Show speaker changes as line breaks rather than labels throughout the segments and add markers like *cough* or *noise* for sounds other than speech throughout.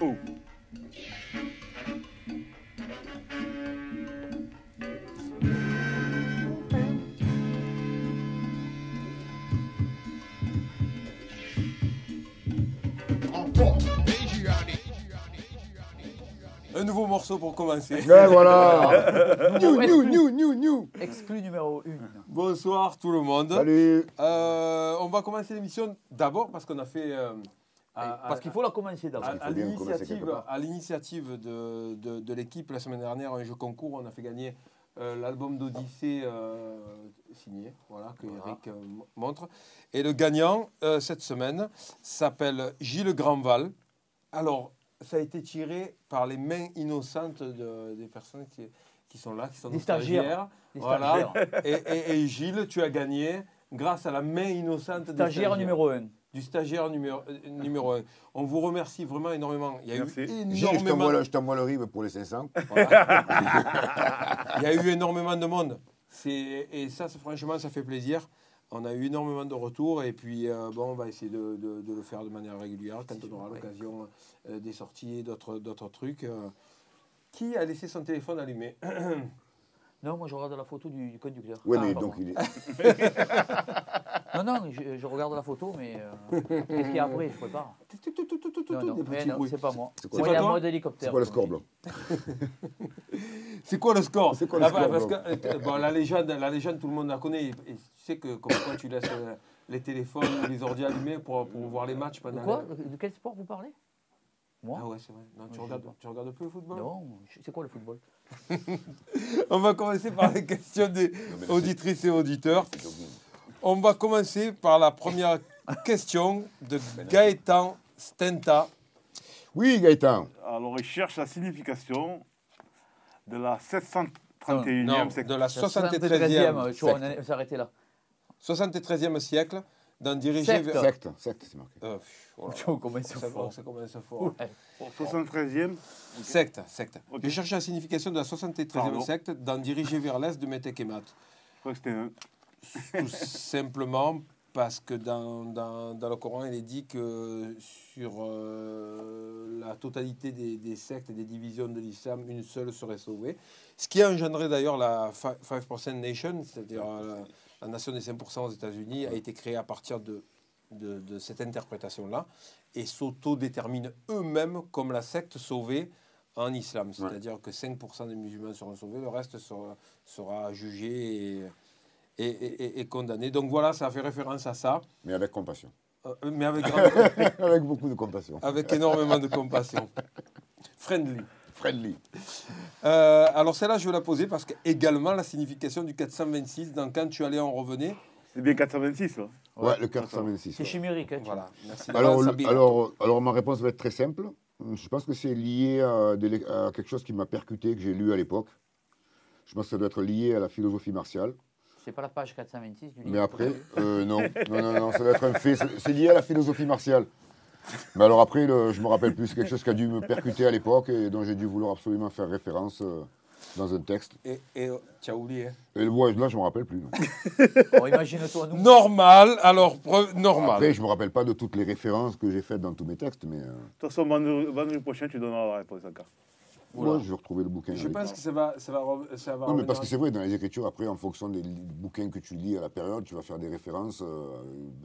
Oh.
Un nouveau morceau pour commencer.
Ouais, voilà. *laughs* new,
Exclu.
new, new, new, new.
Exclu numéro 1.
Bonsoir tout le monde.
Salut.
Euh, on va commencer l'émission d'abord parce qu'on a fait. euh,
Parce qu'il faut la commencer d'abord.
à, l'initiative, de, de- de l'équipe la semaine dernière, un jeu concours, on a fait gagner euh, l'album d'Odyssée euh, signé, voilà, que Eric euh, montre. Et le gagnant euh, cette semaine s'appelle Gilles Grandval. Alors, ça a été tiré par les mains innocentes de- des personnes qui, qui sont là, qui sont
Des stagiaires. Les
Voilà.
stagiaires.
Et, et- et Gilles, tu as gagné grâce à la main innocente des
Stagiaire
stagiaires
numéro 1.
Du stagiaire numéro, euh, numéro 1. On vous remercie vraiment énormément. Il y a
Merci.
eu
Gilles, je
énormément,
t'envoie le, je t'envoie le RIB pour les 500.
Voilà. Il y a eu énormément de monde. C'est- Et ça, c'est- franchement, ça fait plaisir. On a eu énormément de retours et puis euh, bon, on va essayer de, de- de le faire de manière régulière quand on aura l'occasion euh, des sorties et d'autres d'autres trucs. euh. Qui a laissé son téléphone allumé?
Non, moi je regarde la photo du, du conducteur.
Oui,
Ah,
mais donc il est. *laughs*
Non, non, je, je regarde la photo, mais euh, qu'est-ce qu'il y a après? Je prépare. Non, non, c'est pas moi.
C'est quoi
Moi,
le- C'est
un
pas
mode hélicoptère.
C'est quoi le score blanc?
C'est quoi le score?
C'est quoi le
Ah bah,
score,
parce
bro
que, euh, bon, la, légende, la légende, tout le monde la connaît. Et, tu sais que comme quoi tu laisses euh, les téléphones ou les ordi allumés pour, pour voir les matchs pendant
De quoi?
les-
De quel sport vous parlez? Moi?
Ah ouais, c'est vrai. Non, tu, regardes, tu regardes peu le football?
Non, c'est quoi le football? *laughs*
On va commencer par les questions des auditrices et auditeurs. On va commencer par la première *laughs* question de Gaëtan Stenta.
Oui, Gaëtan.
Alors, il cherche la signification de la
Non,
731e section.
de la 73e,
73e, tu vois, on arrêté là.
73e siècle, d'un dirigé
Secte.
vers...
Secte, secte, c'est marqué.
Euh, pff, voilà.
Sont *laughs*
ça,
forts.
ça commence fort.
Ouais.
Au 73e,
Secte, secte.
Ok.
J'ai cherché la signification de la 73e
Pardon.
secte dans Diriger vers l'Est de Metekemat.
je crois que c'était un.
Tout *laughs* simplement parce que dans, dans, dans le Coran, il est dit que sur euh, la totalité des, des sectes et des divisions de l'islam, une seule serait sauvée. Ce qui a engendré d'ailleurs la fi- 5% Nation, c'est-à-dire euh, la, nation des 5% aux États-Unis, a été créée à partir de, de, de cette interprétation-là et s'autodéterminent eux-mêmes comme la secte sauvée en islam. C'est-à-dire que 5% des musulmans seront sauvés, le reste sera, sera jugé et, et, et- et- et condamné. Donc voilà, ça fait référence à ça,
Mais avec compassion.
euh, mais avec, *laughs* grande-
avec beaucoup de compassion.
avec énormément de compassion. Friendly.
Friendly.
Euh, alors celle-là, je vais la poser parce que également la signification du 426, dans quand tu allais en revenais.
C'est bien 86, là.
Ouais, le 426.
C'est
ouais.
chimérique. Hein, tu
Voilà, merci.
Alors, le- alors, alors, ma réponse va être très simple. Je pense que c'est lié à, des lec- à quelque chose qui m'a percuté, que j'ai lu à l'époque. Je pense que ça doit être lié à la philosophie martiale.
C'est pas la page 426 du livre.
Mais après, euh, non, non, non, non, ça doit être un fait. C'est lié à la philosophie martiale. Mais alors après, le- je me rappelle plus. C'est quelque chose qui a dû me percuter à l'époque et dont j'ai dû vouloir absolument faire référence euh, dans un texte.
Et, et, euh, tu as oublié.
Et le- ouais, là, je me rappelle plus. non. *laughs*
Bon, Imagine-toi, nous.
Normal, alors preuve normal.
Après, je me rappelle pas de toutes les références que j'ai faites dans tous mes textes, mais euh,
De toute façon, vendredi, vendredi prochain, tu donneras la réponse encore.
Voilà.
je vais retrouver le bouquin.
Je pense que ça va, ça va, ça va
Non, mais parce que c'est vrai, dans les écritures, après, en fonction des bouquins que tu lis à la période, tu vas faire des références euh,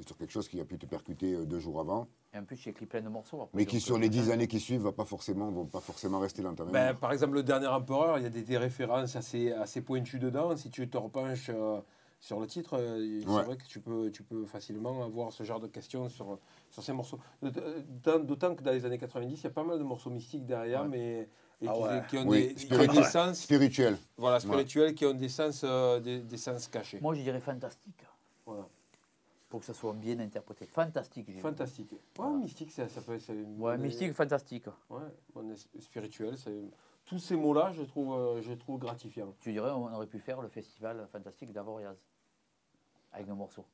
sur quelque chose qui a pu te percuter euh, deux jours avant,
Et en plus, j'ai écrit plein de morceaux. après,
mais qui, sur
euh,
les dix années qui suivent, va pas forcément, vont pas forcément rester dans ta
Ben, par exemple, le dernier empereur, il y a des, des références assez, assez pointues dedans. Si tu te repenches euh, sur le titre, euh, c'est vrai que tu peux, tu peux facilement avoir ce genre de questions sur, sur ces morceaux. D'autant d'autant que dans les années 90, il y a pas mal de morceaux mystiques derrière,
Ouais.
mais et
Ah
qui,
ouais.
qui ont
Oui,
des, qui ont
spirituel.
des sens,
Spirituel.
voilà, spirituels, qui ont des sens, euh, des, des sens cachés.
Moi, je dirais fantastique.
Voilà.
Pour que ça soit bien interprété. Fantastique. j'ai dit.
Fantastique. Ouais,
Voilà.
mystique, ça, ça peut être.
Ouais, mystique, fantastique.
Ouais, spirituel. c'est- Tous ces mots-là, je trouve, euh, je trouve gratifiants.
Tu dirais, on aurait pu faire le festival fantastique d'Avoriaz. Avec nos morceaux.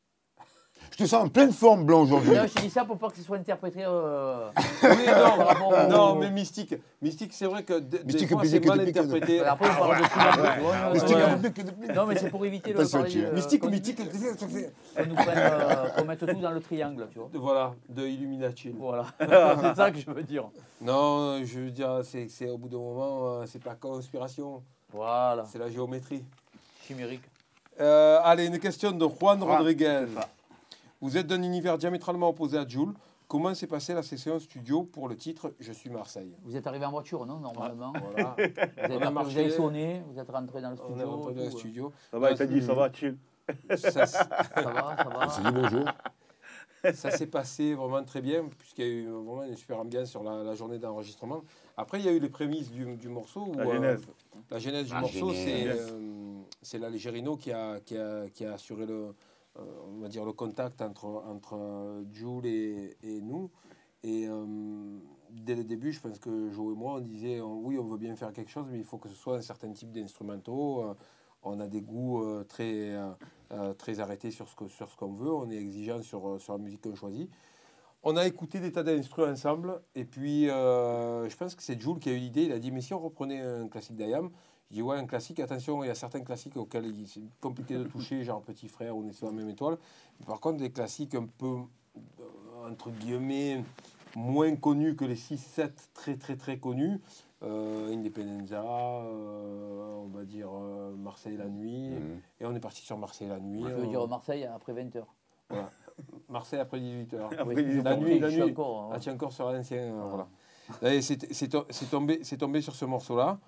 Je te sens en pleine forme, blanc, aujourd'hui.
Non, je dis ça pour pas que ce soit interprété. euh, *laughs*
Oui, non,
au-
non, mais mystique. Mystique, c'est vrai que des
Mystique,
fois, c'est mal interprété.
Après, on parle de vois, non,
Mais c'est
ouais.
un peu que-
Non, mais c'est pour éviter
Attention,
parler de-
Mystique,
qu'on-
mythique.
qu'on nous prenne, euh, qu'on mette tout dans le triangle, tu vois.
Voilà, de Illuminati.
Voilà, *laughs* c'est ça que je veux dire.
Non, je veux dire, c'est c'est au bout d'un moment, euh, c'est pas conspiration,
Voilà,
c'est la géométrie.
chimérique.
Euh, allez, une question de Juan
Juan,
Rodriguez. Vous êtes d'un univers diamétralement opposé à Jules. Comment s'est passée la session studio pour le titre Je suis Marseille
Vous êtes arrivé en voiture, non, normalement
Voilà,
vous, avez,
On
marqué- vous
marché.
avez sonné, vous êtes rentré dans le
on
studio.
est rentré dans le
tout, euh,
studio.
Ça va, il t'a dit, ça va, chill.
Ça,
Ça va, ça
On s'est
va.
dit bonjour.
ça s'est passé vraiment très bien, puisqu'il y a eu vraiment une super ambiance sur la, la journée d'enregistrement. Après, il y a eu les prémices du, du morceau. où,
La
euh,
genèse.
La genèse du
La
morceau, c'est euh, c'est l'Algérino qui a, qui, a, qui a assuré le, on va dire le contact entre, entre euh, Jules et, et nous. Et euh, dès le début, je pense que Joe et moi, on disait euh, oui, on veut bien faire quelque chose, mais il faut que ce soit un certain type d'instrumentaux. Euh, on a des goûts euh, très, euh, euh, très arrêtés sur ce qu'on veut. On est exigeant sur, euh, sur la musique qu'on choisit. On a écouté des tas d'instruments ensemble, et puis euh, je pense que c'est Jules qui a eu l'idée. Il a dit Mais si on reprenait un classique d'Ayam Je dis Ouais, un classique, attention, il y a certains classiques auxquels il- c'est compliqué de toucher, genre Petit Frère ou On est sur la même étoile. Par contre, des classiques un peu, euh, entre guillemets, moins connus que les 6-7 très très très connus. Euh, Independenza, euh, on va dire euh, Marseille la nuit,
Mhm.
et on est parti sur Marseille la nuit.
Je veux dire Marseille après 20h.
Marseille après 18h.
Après,
Oui,
la nuit, la nuit.
encore. hein.
Ah, tu es encore sur l'ancien. euh,
Voilà.
C'est c'est to- c'est tombé, c'est tombé sur ce morceau-là.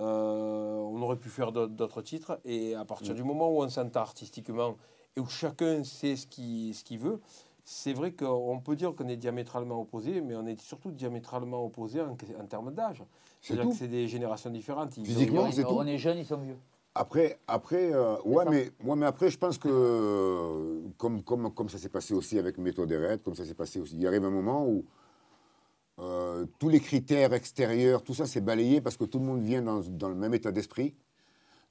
Euh, on aurait pu faire d'autres- titres. Et à partir
Mm.
du moment où on s'entend artistiquement et où chacun sait ce qu'il ce qu'il veut, c'est vrai qu'on peut dire qu'on est diamétralement opposés, mais on est surtout diamétralement opposés en, en termes d'âge.
C'est
C'est-à-dire que c'est des générations différentes. Ils
Physiquement, c'est tout.
on est jeunes, ils sont vieux.
Après, après euh, ouais, mais, ouais, mais après, je pense que, euh, comme, comme, comme ça s'est passé aussi avec Méthode et Red, comme ça s'est passé aussi, il arrive un moment où euh, tous les critères extérieurs, tout ça, c'est balayé parce que tout le monde vient dans, dans le même état d'esprit.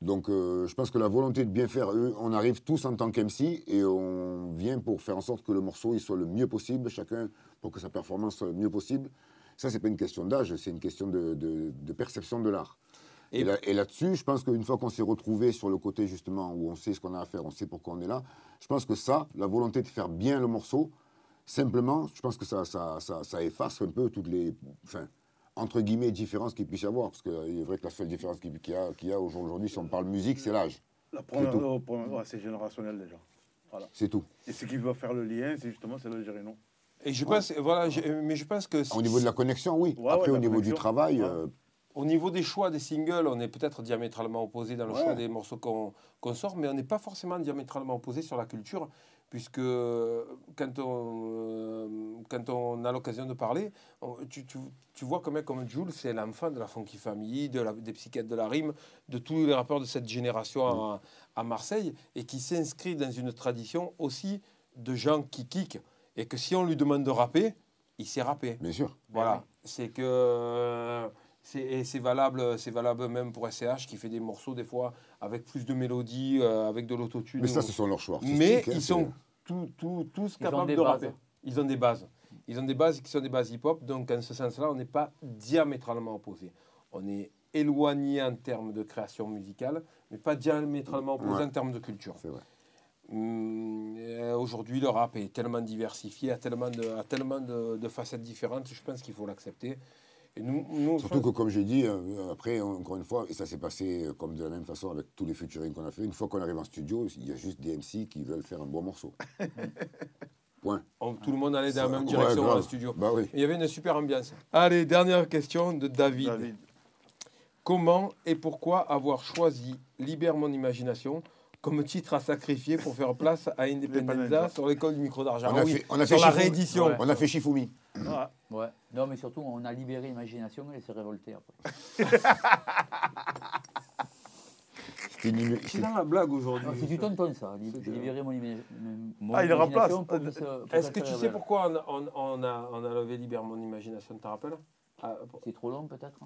Donc, euh, je pense que la volonté de bien faire, eux, on arrive tous en tant qu'MC et on vient pour faire en sorte que le morceau il soit le mieux possible, chacun pour que sa performance soit le mieux possible. Ça, c'est pas une question d'âge, c'est une question de, de- de perception de l'art.
Et-
Et, là- et là-dessus, je pense qu'une fois qu'on s'est retrouvé sur le côté justement où on sait ce qu'on a à faire, on sait pourquoi on est là, je pense que ça, la volonté de faire bien le morceau, simplement, je pense que ça, ça, ça, ça efface un peu toutes les, enfin, entre guillemets, différences qu'il puisse y avoir. Parce qu'il est vrai que la seule différence qu'il y a, qu'il y a aujourd'hui, si on parle musique, c'est l'âge.
La première, ouais, c'est générationnel déjà.
C'est tout.
Et ce qui va faire le lien, c'est justement c'est l'Algérino.
Et je pense, voilà, je- mais je pense que
Au niveau de la connexion, oui.
Ouais,
Après,
ouais,
au niveau du travail,
Ouais.
euh,
Au niveau des choix des singles, on est peut-être diamétralement opposés dans le
Ouais.
choix des morceaux qu'on qu'on sort, mais on n'est pas forcément diamétralement opposés sur la culture, puisque euh, quand on, euh, quand on a l'occasion de parler, on- tu, tu- tu vois qu'un mec comme Jules, c'est l'enfant de la Funky Family, de la, des psychiatres de la rime, de tous les rappeurs de cette génération à, à Marseille, et qui s'inscrit dans une tradition aussi de gens qui kickent, et que si on lui demande de rapper, il sait rapper.
bien sûr.
Voilà, c'est que euh, et c'est valable, c'est valable même pour SCH qui fait des morceaux des fois avec plus de mélodie, euh, avec de l'autotune.
Mais ça,
ou-
ce sont leurs choix.
Mais
hein,
ils
c'est-
sont tout, tout- tous
Ils
capables de
bases.
rapper. Ils ont des bases. Ils ont des bases qui sont des bases hip-hop. Donc en ce sens-là, on n'est pas diamétralement opposés. On est éloigné en termes de création musicale, mais pas diamétralement opposés
Ouais.
en termes de culture.
C'est vrai.
Hum, euh, Aujourd'hui, le rap est tellement diversifié, a tellement de, a tellement de, de facettes différentes, je pense qu'il faut l'accepter. Et nous, nous, je
Surtout que, comme j'ai dit, euh, après, encore une fois, et ça s'est passé euh, comme de la même façon avec tous les featuring qu'on a fait, une fois qu'on arrive en studio, il y a juste des MC qui veulent faire un bon morceau. *laughs* Point.
on- tout le monde allait dans la même direction dans le studio.
Bah oui.
Il y avait une super ambiance. Allez, dernière question de David.
David.
Comment et pourquoi avoir choisi Libère mon imagination comme titre à sacrifier pour faire place à Independenza sur l'école du micro d'argent?
On
Ah
a
oui,
fait, on a
sur
fait
la réédition.
Ouais.
On a fait Shifumi.
Ah,
Ouais. Non, mais surtout, on a libéré l'imagination et elle s'est révoltée après. *laughs*
C'est dans la blague aujourd'hui.
Non, C'est du tonton, ça. J'ai libéré mon, ima- mon
Ah, il le remplace.
Est-ce que tu sais pourquoi on, on- on a, on a levé Libère mon imagination, tu te rappelles Ah,
C'est trop long, peut-être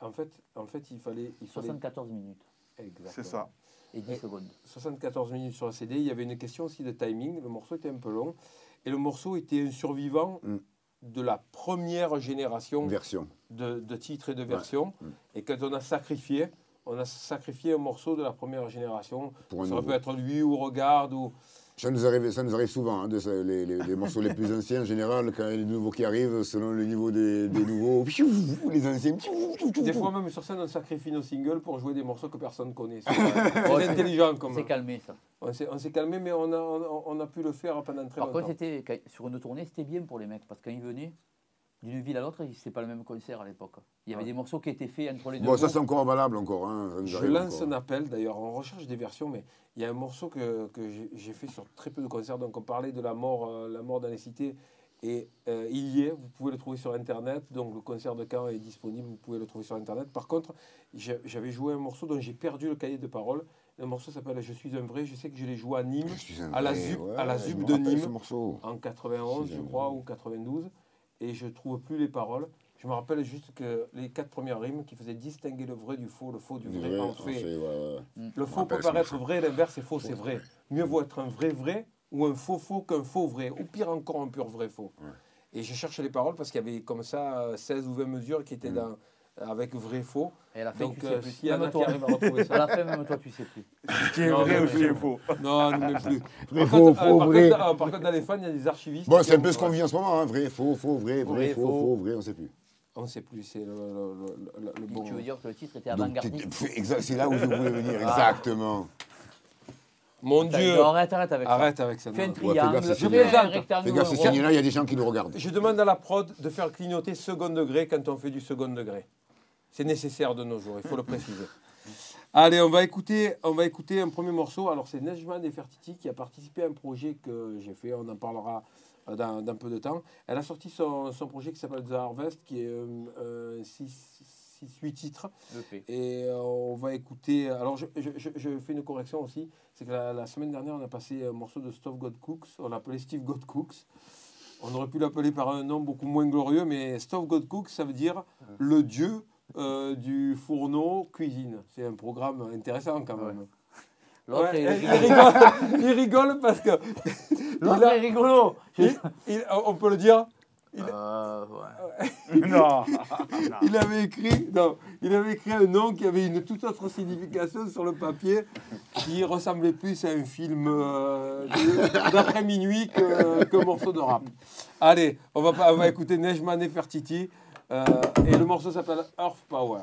en, fait, en fait, il fallait, il fallait
74 minutes.
Exactement.
C'est ça.
Et 10 secondes.
74 minutes sur la CD. Il y avait une question aussi de timing. Le morceau était un peu long. Et le morceau était un survivant
Mm.
De la première génération
Version.
de, de titres et de versions.
Mm.
Et quand on a sacrifié, on a sacrifié un morceau de la première génération.
Pour
Ça pu être lui ou Regarde ou.
Ça nous arrive, ça nous arrive souvent, hein, de les, les- les morceaux les plus anciens en général, quand il y a les nouveaux qui arrivent, selon le niveau des, des nouveaux, *laughs* les anciens.
Des fois même sur scène, on sacrifie nos singles pour jouer des morceaux que personne ne connaît. *laughs* C'est très intelligent comme.
C'est calmé ça.
On s'est on s'est calmé, mais on a, on, on a pu le faire pendant très
Par contre,
longtemps.
c'était quand- sur une tournée, c'était bien pour les mecs parce que quand ils venaient d'une ville à l'autre, c'est pas le même concert à l'époque. Il y avait
Ouais.
des morceaux qui étaient faits entre les deux.
Bon, ça c'est encore valable encore. Hein,
Je lance
encore.
un appel, d'ailleurs, on recherche des versions, mais il y a un morceau que, que j'ai- fait sur très peu de concerts. Donc, on parlait de la mort, euh, la mort dans les cités, et euh, il y est, vous pouvez le trouver sur Internet. Donc, le concert de Caen est disponible, vous pouvez le trouver sur Internet. Par contre, j'avais joué un morceau dont j'ai perdu le cahier de parole. Le morceau s'appelle Je suis un vrai. Je sais que je l'ai joué à Nîmes
Je suis un
à la
ouais,
à la
me
de Nîmes. en 91, je crois, ou 92, et je trouve plus les paroles. Je me rappelle juste que les quatre premières rimes qui faisaient distinguer le vrai du faux, le faux du vrai,
Vrai,
en fait.
fait, ouais, ouais.
Le faux peut paraître vrai, l'inverse est faux, c'est vrai. Mieux vaut être un vrai vrai ou un faux faux qu'un faux vrai, ou pire encore un pur vrai faux. Et je cherchais les paroles parce qu'il y avait comme ça euh, 16 ou 20 mesures qui étaient
Mm.
dans, avec vrai faux.
Et à la fin,
Donc
tu sais
euh,
plus.
en
Même toi.
arrivent *laughs* à retrouver
À
ça.
la fin, même toi, tu sais plus. *laughs*
Qui est
Non,
vrai ou qui est faux
Non, non, même plus. *laughs*
Vrai,
Par
faux,
contre, euh,
faux,
par
vrai.
contre, euh, par contre, dans les fans, il y a des archivistes.
Bon, c'est un peu ce qu'on
ouais.
vit en ce moment, hein. vrai, faux, faux, vrai, vrai,
Vrai,
faux,
faux.
faux, vrai, on ne sait plus.
On ne sait plus, c'est le, le- le- le- le bon.
Tu veux dire que le titre était avant-gardiste
c'est là où je voulais venir, exactement.
Mon Dieu
Arrête, arrête avec
Arrête avec ça.
ça. Fais un
non.
fais gaffe,
triangle,
c'est
fais
signé.
un rectangle.
Fais gaffe, ces
rond.
signes-là, il y a des gens qui nous regardent.
Je demande à la prod de faire clignoter second degré quand on fait du second degré. C'est nécessaire de nos jours, il faut le préciser. Allez, on va écouter, on va écouter un premier morceau. Alors, c'est Nejma Nefertiti qui a participé à un projet que j'ai fait. On en parlera euh, dans, dans peu de temps. Elle a sorti son, son projet qui s'appelle The Harvest, qui est 6-8 titres.
EP.
Et euh, on va écouter. Alors, je, je- je- je fais une correction aussi. C'est que la, la semaine dernière, on a passé un morceau de Steve God Cooks. On l'a appelé Steve God Cooks. On aurait pu l'appeler par un nom beaucoup moins glorieux, mais Stove God Cooks, ça veut dire le dieu euh, du fourneau cuisine. C'est un programme intéressant quand même.
L'autre
Ouais,
est
il, rigole, il rigole parce que.
L'autre
a-
est rigolo.
il- il- on peut le dire,
Euh, ouais. *laughs*
Non.
il avait écrit, non, il avait écrit un nom qui avait une toute autre signification sur le papier, qui ressemblait plus à un film euh, d'après minuit que- morceau de rap. Allez, on va, on va écouter Nejma Nefertiti et le morceau s'appelle Earth Power.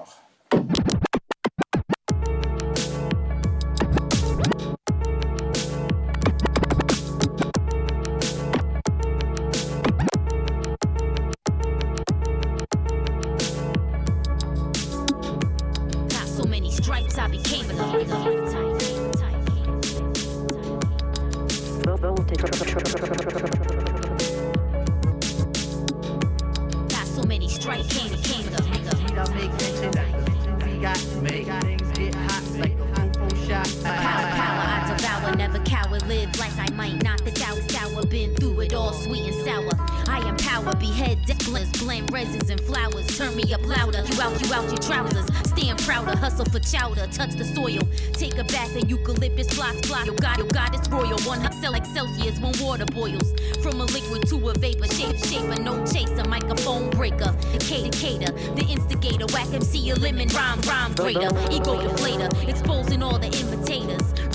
Power, behead blends, blend resins and flowers. Turn me up louder, you out, you out your trousers. Stand prouder, hustle for chowder, touch the soil. Take a bath in eucalyptus, plots, plot. Yo, God, God is royal. One cell like Celsius when water boils. From a liquid to a vapor, shape, shaper, no chaser, microphone breaker. Decatur, the instigator, whack MC, a lemon, rhyme, rhyme breeder. Ego deflator, exposing all the.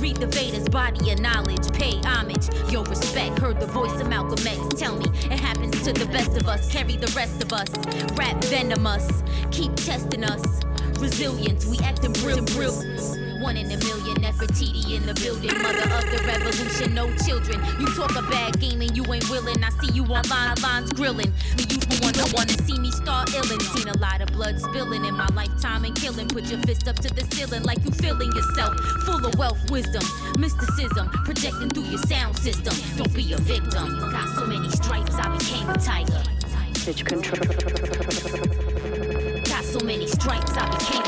Read the Vedas, body of knowledge, pay homage. Yo, respect, heard the voice of Malcolm X. Tell me, it happens to the best of us, carry the rest of us. Rap venomous, keep testing us. Resilience, we acting real, real. One in a million, Nefertiti in the building. Mother of the revolution, no children. You talk a bad game and you ain't willing. I see you on line, lines grilling. Me, you want no one to wanna see me start illin'. Seen a lot of blood spilling in my lifetime and killing. Put your fist up to the ceiling like you feeling yourself. Full of wealth, wisdom, mysticism, projecting through your sound system. Don't be a victim. Got so many stripes, I became a tiger. Got so many stripes, I became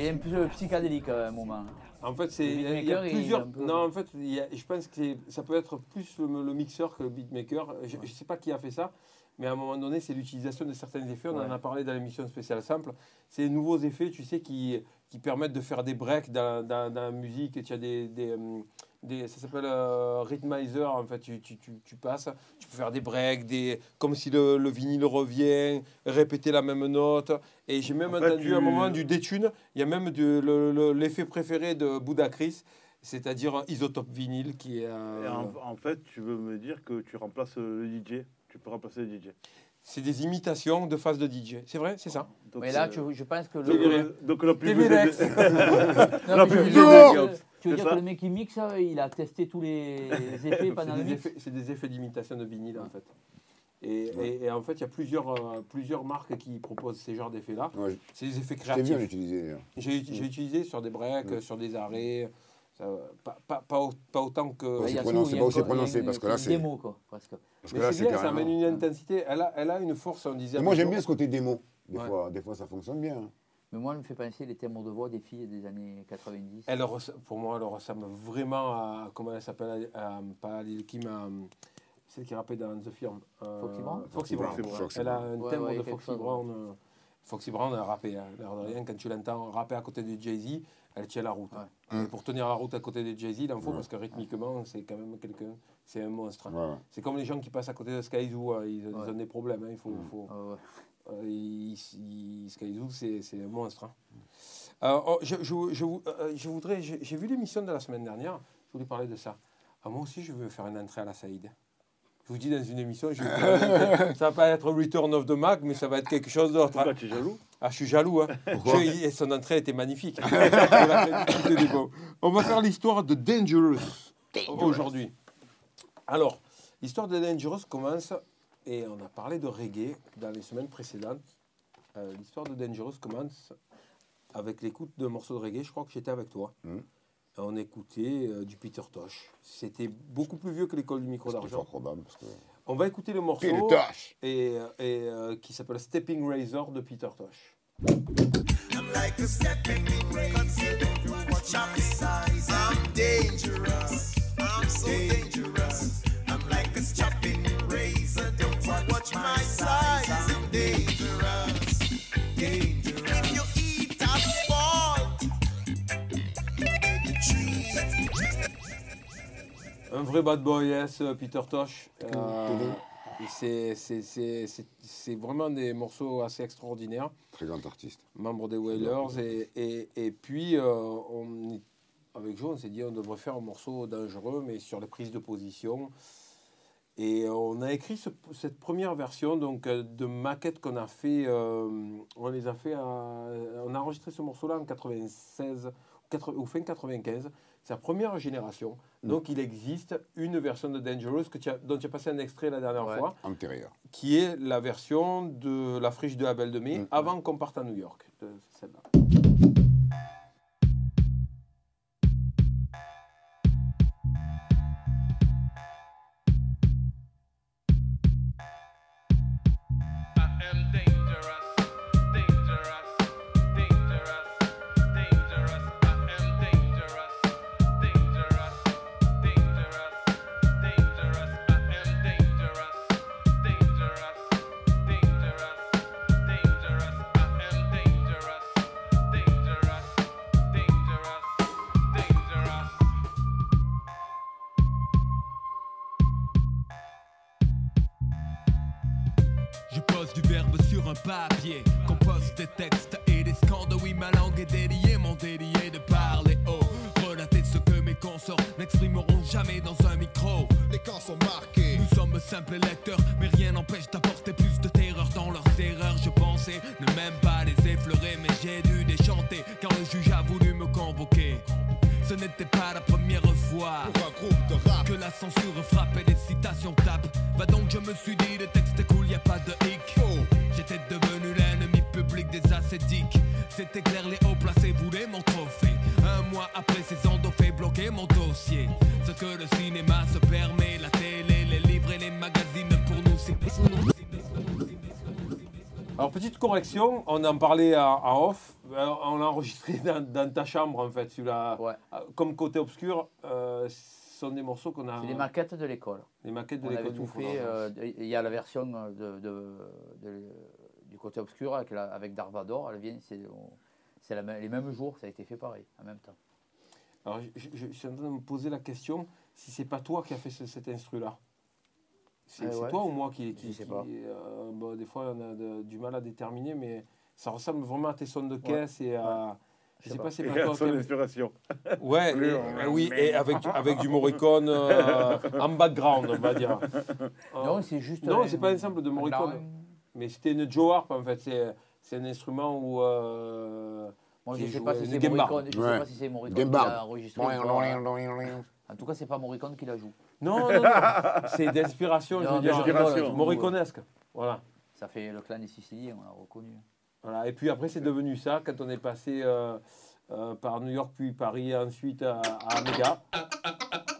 voyez, un peu psychédélique à un moment.
En fait, c'est, il y a- plusieurs.
peu-
Non, en fait, il y a- je pense que ça peut être plus le, le mixeur que le beatmaker. Je ne sais pas qui a fait ça, mais à un moment donné, c'est l'utilisation de certains effets. On en a parlé dans l'émission spéciale Sample. C'est les nouveaux effets, tu sais, qui, qui permettent de faire des breaks dans, dans- dans la musique. Tu as des. des, hum, des- ça s'appelle euh, rhythmizer, en fait, tu, tu, tu, tu passes, tu peux faire des breaks, des, comme si le, le vinyle revient, répéter la même note. Et j'ai même
En fait,
entendu à un moment du détune, il y a même du- le- le- l'effet préféré de Buddha Chris, c'est-à-dire isotope vinyle qui est. euh,
Et en, en fait, tu veux me dire que tu remplaces euh, le DJ Tu peux remplacer le DJ.
C'est des imitations de phases de DJ. C'est vrai, c'est ça?
Donc,
Mais là,
euh,
tu- je pense que
donc,
TV
le.
euh, donc la pub.
Non,
La pub
Tu veux dire que le mec qui mixe, euh, il a testé tous les *laughs* effets pendant
C'est
le
des,
mix
effets- c'est des effets d'imitation de vinyle en fait. Et, et- et en fait, il y a plusieurs, euh, plusieurs marques qui proposent ces genres d'effets-là.
Ouais,
C'est des effets créatifs.
d'ailleurs.
J'ai j'ai utilisé sur des breaks, sur des arrêts. ça, pas, pas, pas, au- pas autant que.
C'est prononcé, pas aussi prononcé, parce que là, c'est-
démo, quoi, presque.
Parce que
Mais
là,
c'est ça amène une intensité. Elle a, elle a une force, on disait.
Et moi, j'aime bien ce côté démo. Des,
Ouais.
fois, des fois, ça fonctionne bien. hein.
Mais moi, elle me fait penser les timbres de voix des filles des années 90.
Elle pour moi, elle ressemble vraiment à. Comment elle s'appelle à- à- Pas à Lil Kim, à, celle qui rappait dans The Firm. euh,
Foxy Brown
Foxy Brown.
Foxy Brown.
Foxy
Elle a un
Ouais,
timbre
ouais,
de
quelque
Foxy
chose,
Brown. euh, Foxy Brown, rappait, hein, l'air de rien. Quand tu l'entends rapper à côté de Jay-Z, elle tient la route.
Ouais.
Et pour tenir la route à côté de Jay-Z, il en faut parce que rythmiquement, c'est quand même quelqu'un. C'est un monstre. C'est comme les gens qui passent à côté de Sky Zoo, hein, ils, ont des problèmes. hein, il faut, faut- Euh, Zoo, c'est un monstre. hein. Euh, oh, je, je- je euh, je voudrais, j'ai vu l'émission de la semaine dernière, je voulais parler de ça. Ah, moi aussi, je veux faire une entrée à la Saïd. Je vous dis dans une émission, je vais *laughs* ça va pas être Return of the Mag, mais ça va être quelque chose d'autre. hein.
Tu es jaloux?
Ah, je suis jaloux. Hein. Et son entrée était magnifique. *laughs* On va faire l'histoire de Dangerous, aujourd'hui. Alors, l'histoire de Dangerous commence, et on a parlé de reggae dans les semaines précédentes. Euh, l'histoire de Dangerous commence avec l'écoute d'un morceau de reggae. Je crois que j'étais avec toi.
Mhm.
On écoutait euh, du Peter Tosh. C'était beaucoup plus vieux que l'école du micro
C'est
d'argent.
que...
On va écouter le morceau
Peter Tosh.
et, et, euh, qui s'appelle Stepping Razor de Peter Tosh.
I'm like a stepping consider watch my size. I'm dangerous. I'm so dangerous.
Vrai bad boy, yes, Peter Tosh. Euh, et c'est- vraiment des morceaux assez extraordinaires.
Très grand artiste.
Membre des Wailers. Et, et, et puis, euh, on, avec Joe, on s'est dit on devrait faire un morceau dangereux, mais sur les prises de position. Et on a écrit ce- cette première version donc, euh, de maquette qu'on a fait. euh, on les a fait. à- on a enregistré ce morceau-là en 96 quatre- ou fin 95. C'est la première génération. Donc il existe une version de Dangerous que tu as- dont tu as passé un extrait la dernière
Ouais.
fois, qui est la version de la friche de Abel de Mai
Mm.
avant qu'on parte à New York. de celle-là.
Des textes et des. Oui, ma langue est déliée, mon délié de parler haut. Relater ce que mes consorts n'exprimeront jamais dans un micro.
Les camps sont marqués.
Nous sommes simples lecteurs,
correction, on en parlait à, off. Ben, on l'a enregistré *laughs* dans, dans ta chambre en fait. celui-là.
Ouais.
Euh, Comme côté obscur, euh, ce sont des morceaux qu'on a.
C'est les maquettes de l'école.
les maquettes de l'école
tout fait. Euh, Il y a la version euh, de, de- de- du côté obscur avec, la- avec Darvador. Elle vient, c'est les mêmes jours. Ça a été fait pareil, en même temps.
Alors, je, je- je suis en train de me poser la question si c'est pas toi qui as fait ce- cet instru-là. C'est
Eh ouais.
toi ou moi qui. qui,
Je sais
qui,
pas.
euh, bon, des fois, on a de- du mal à déterminer, mais ça ressemble vraiment à tes sons de caisse et à. Je
Je
sais pas c'est pas toi
son
qui as-
inspiration. *laughs*
Ouais,
Plus
et- euh, oui, et avec, du- avec du Morricone euh, *laughs* en background, on va dire. *laughs*
Non, c'est juste.
non,
un-
c'est pas un sample de Morricone. Mais c'était une Joe Harp en fait. C'est, c'est un instrument où. euh,
Moi, je ne sais pas si. Je sais
Ouais.
pas si c'est Morricone qui enregistré. En tout cas, c'est pas Morricone qui la joue.
Non, non, non. c'est d'inspiration, je
Non,
veux dire.
d'inspiration.
Morriconesque. Voilà.
Ça fait le clan des Siciliens, on l'a reconnu.
voilà. Et puis après, c'est devenu ça quand on est passé euh, euh, par New York, puis Paris, et ensuite à, à Amiga.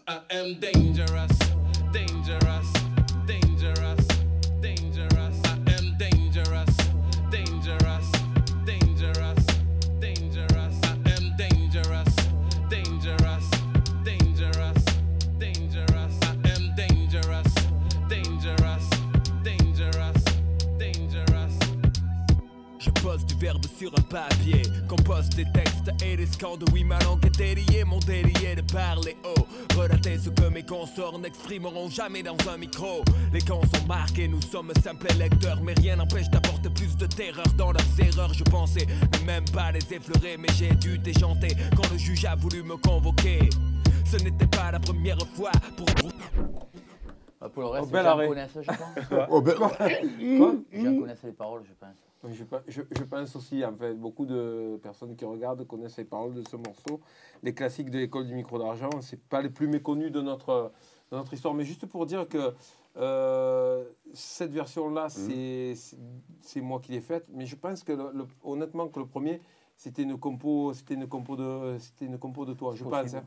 I am dangerous, dangerous, papier, compose des textes et des scandes. Oui, ma langue est déliée, mon délit est de parler haut. Relater ce que mes consorts n'exprimeront jamais dans un micro. Les camps sont marqués, nous sommes simples lecteurs, mais rien n'empêche d'apporter plus de terreur dans leurs erreurs. Je pensais ne même pas les effleurer, mais j'ai dû déchanter quand le juge a voulu me convoquer. Ce n'était pas la première fois pour.
Bah, Pour le reste,
Oh, bel
j'en
arrêt.
connais, je pense. *laughs*
Oh, ben,
J'en connais les paroles, je pense.
Je, je- je pense aussi, en fait, beaucoup de personnes qui regardent connaissent les paroles de ce morceau. Les classiques de l'école du micro d'argent, c'est pas les plus méconnus de notre, de notre histoire. Mais juste pour dire que euh, cette version-là, c'est c'est- moi qui l'ai faite. Mais je pense que, le- le- honnêtement, que le premier, c'était une compo, c'était une compo de, c'était une compo de toi. Je pense. hein.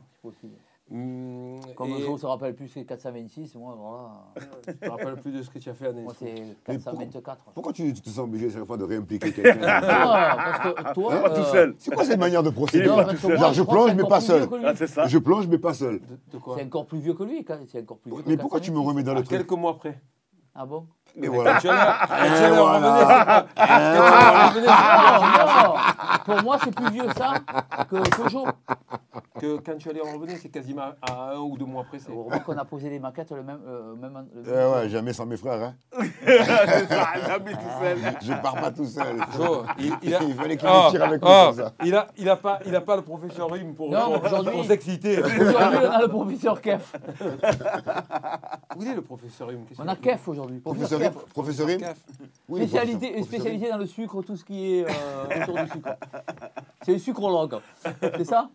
Hum,
Comme
et
le jour se rappelle plus, c'est 426. Moi, voilà. *laughs*
je me rappelle plus de ce que tu as fait, Année.
Moi, c'est
Mais
424.
pourquoi tu, tu te sens obligé chaque fois de réimpliquer *laughs* quelqu'un
Ah, parce que toi.
Pas tout
euh,
seul.
C'est quoi cette manière de procéder
non,
tout seul.
Genre, je plonge, mais pas seul.
Ah, c'est ça.
Je plonge, mais pas seul.
De, de quoi
C'est encore plus vieux que lui. quand- C'est encore plus vieux que
Mais pourquoi tu me
426.
remets dans le
À
truc
Quelques mois après.
Ah bon?
Et voilà. *laughs*
Pour moi, c'est plus vieux ça que, Joe.
que quand tu allais en revenir, c'est quasiment à un ou deux mois après. c'est-
Heureusement qu'on a posé les maquettes le même. euh, même, le
Eh
même
ouais, jamais sans mes frères. Hein. *laughs*
Jamais tout seul. *laughs*
Je pars pas tout seul.
Jo, il, il a,
Il fallait qu'il me tire avec moi
ah,
comme ça.
il a, il a pas, il a pas le professeur Rim pour,
Non,
pour,
aujourd'hui-
pour s'exciter.
Aujourd'hui, on a le professeur Kef.
Où est le professeur Rim?
On a Kef aujourd'hui.
Professeur
Professeur
Rim
Kef.
Professeur Rim
Kef.
Oui,
Spécialité,
professeur-
dans le sucre, tout ce qui est euh, autour du sucre. C'est le sucrologue. C'est ça?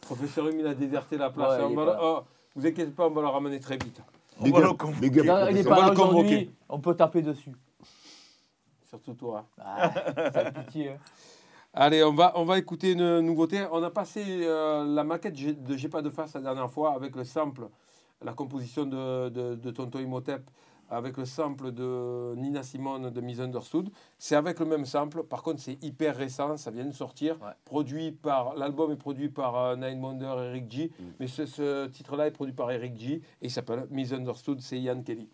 Professeur Rim, il a déserté la place.
Ouais,
On va oh, vous inquiétez pas, on va le ramener très vite.
On
Big
va le convoquer.
big
Non, Il pas là aujourd'hui. On peut taper dessus.
Surtout toi.
Ah, ça fait pitié. hein.
Allez, on va, on va écouter une nouveauté. On a passé euh, la maquette de J'ai pas de face la dernière fois avec le sample, la composition de, de, de Tonton Imhotep, avec le sample de Nina Simone de Misunderstood. C'est avec le même sample. Par contre, c'est hyper récent, ça vient de sortir.
Ouais.
Produit par, l'album est produit par euh, Nine Wonder et Eric G. Mais ce, ce titre-là est produit par Eric G. Et il s'appelle Misunderstood, c'est Ian Kelly.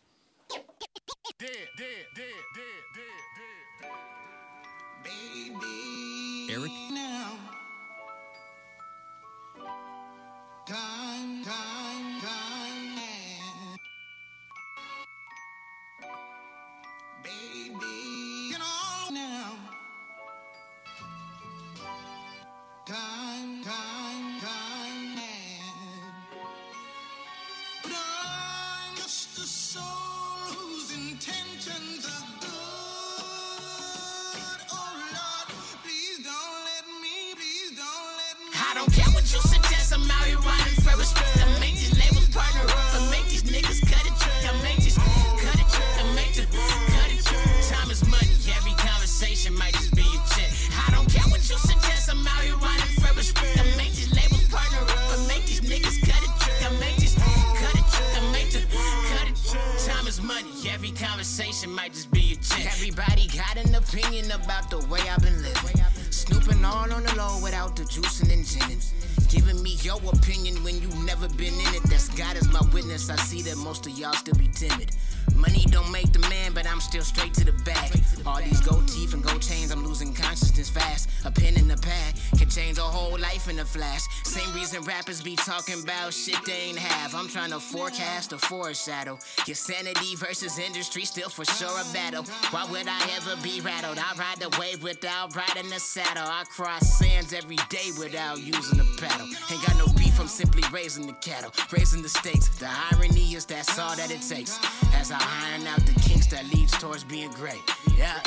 Foreshadow. Your sanity versus industry, still for sure a battle. Why would I ever be rattled? I ride the wave without riding the saddle. I cross sands every day without using a paddle. Ain't got no beef, I'm simply raising the cattle, raising the stakes. The irony is that's all that it takes. As I iron out the kinks that leads towards being great. Yeah.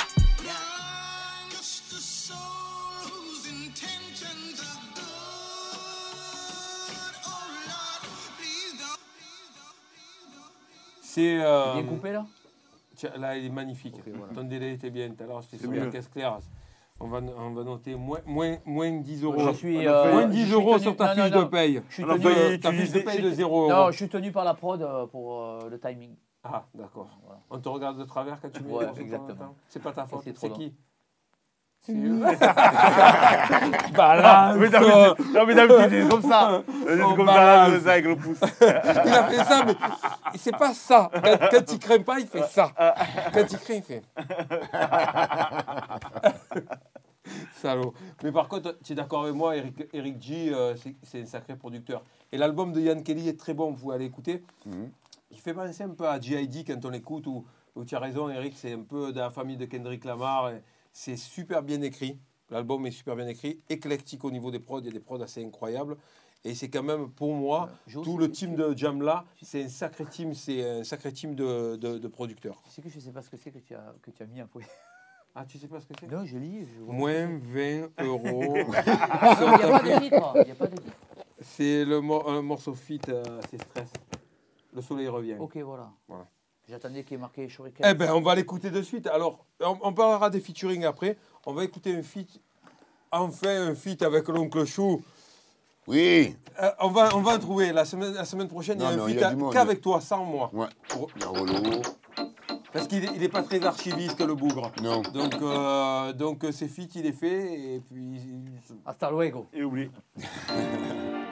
C'est. euh,
Bien coupé là?
Tiens, là, il est magnifique.
voilà.
Ton délai était bien. Tout à l'heure, c'était
C'est
sur la
mieux.
caisse claire. On va, on va noter moins, moins, moins 10 euros.
Je suis,
on a fait-
moins
euh,
10
je suis
euros
tenu-
sur ta
non, non,
fiche
non.
de paye.
Je suis
On a
tenu,
failli
Euh, ta fiche de
utiliser-
paye de 0 euros.
non, je suis tenu par la prod euh, pour euh, le timing.
Ah, d'accord.
Voilà.
On te regarde de travers quand tu mets
Ouais, exactement.
temps en temps C'est pas ta faute.
c'est trop
C'est
long.
qui. *laughs* Balance
Mais d'habitude, non, mais d'habitude, c'est comme ça. C'est
On
comme
balance.
ça, ça avec le pouce.
Il a fait ça, mais c'est pas ça. Quand, quand il craint pas, il fait ça. Quand il craint, il fait. Salaud. Mais par contre, tu es d'accord avec moi, Eric, Eric G, euh, c'est- c'est un sacré producteur. Et l'album de Yann Kelly est très bon, vous pouvez aller écouter.
Mhm.
Il fait penser un peu à G.I.D. quand on l'écoute, où, où tu as raison, Eric, c'est un peu dans la famille de Kendrick Lamar. et C'est super bien écrit. L'album est super bien écrit, éclectique au niveau des prods, il y a des prods assez incroyables. Et c'est quand même, pour moi,
J'ose-
tout le team de Jam là, c'est un sacré team, c'est un sacré team de, de- de producteurs.
Sais que je sais pas ce que c'est que tu as, que tu as mis après. *laughs*
Ah, tu sais pas ce que c'est?
Non, je lis. Je
Moins 20 *laughs* euros.
Il n'y a pas de
c'est le mor- un morceau fit, euh, c'est stress. Le soleil revient.
Ok, voilà.
Voilà.
J'attendais qu'il y ait marqué Shuriken.
Eh ben, on va l'écouter de suite. Alors, on, on parlera des featuring après. On va écouter un feat, enfin un feat avec l'oncle Chou.
Oui,
Euh, on, va, on va en trouver. La semaine, la semaine prochaine,
Non,
il y a
non,
un
il y
feat
a
à-
du monde.
qu'avec toi, sans moi.
ouais.
Pour-
Il y a Rollo.
Parce qu'il n'est pas très archiviste, le bougre.
Non.
Donc, euh, donc euh, c'est fit, il est fait. Et puis,
Hasta luego.
Et oublie. *laughs*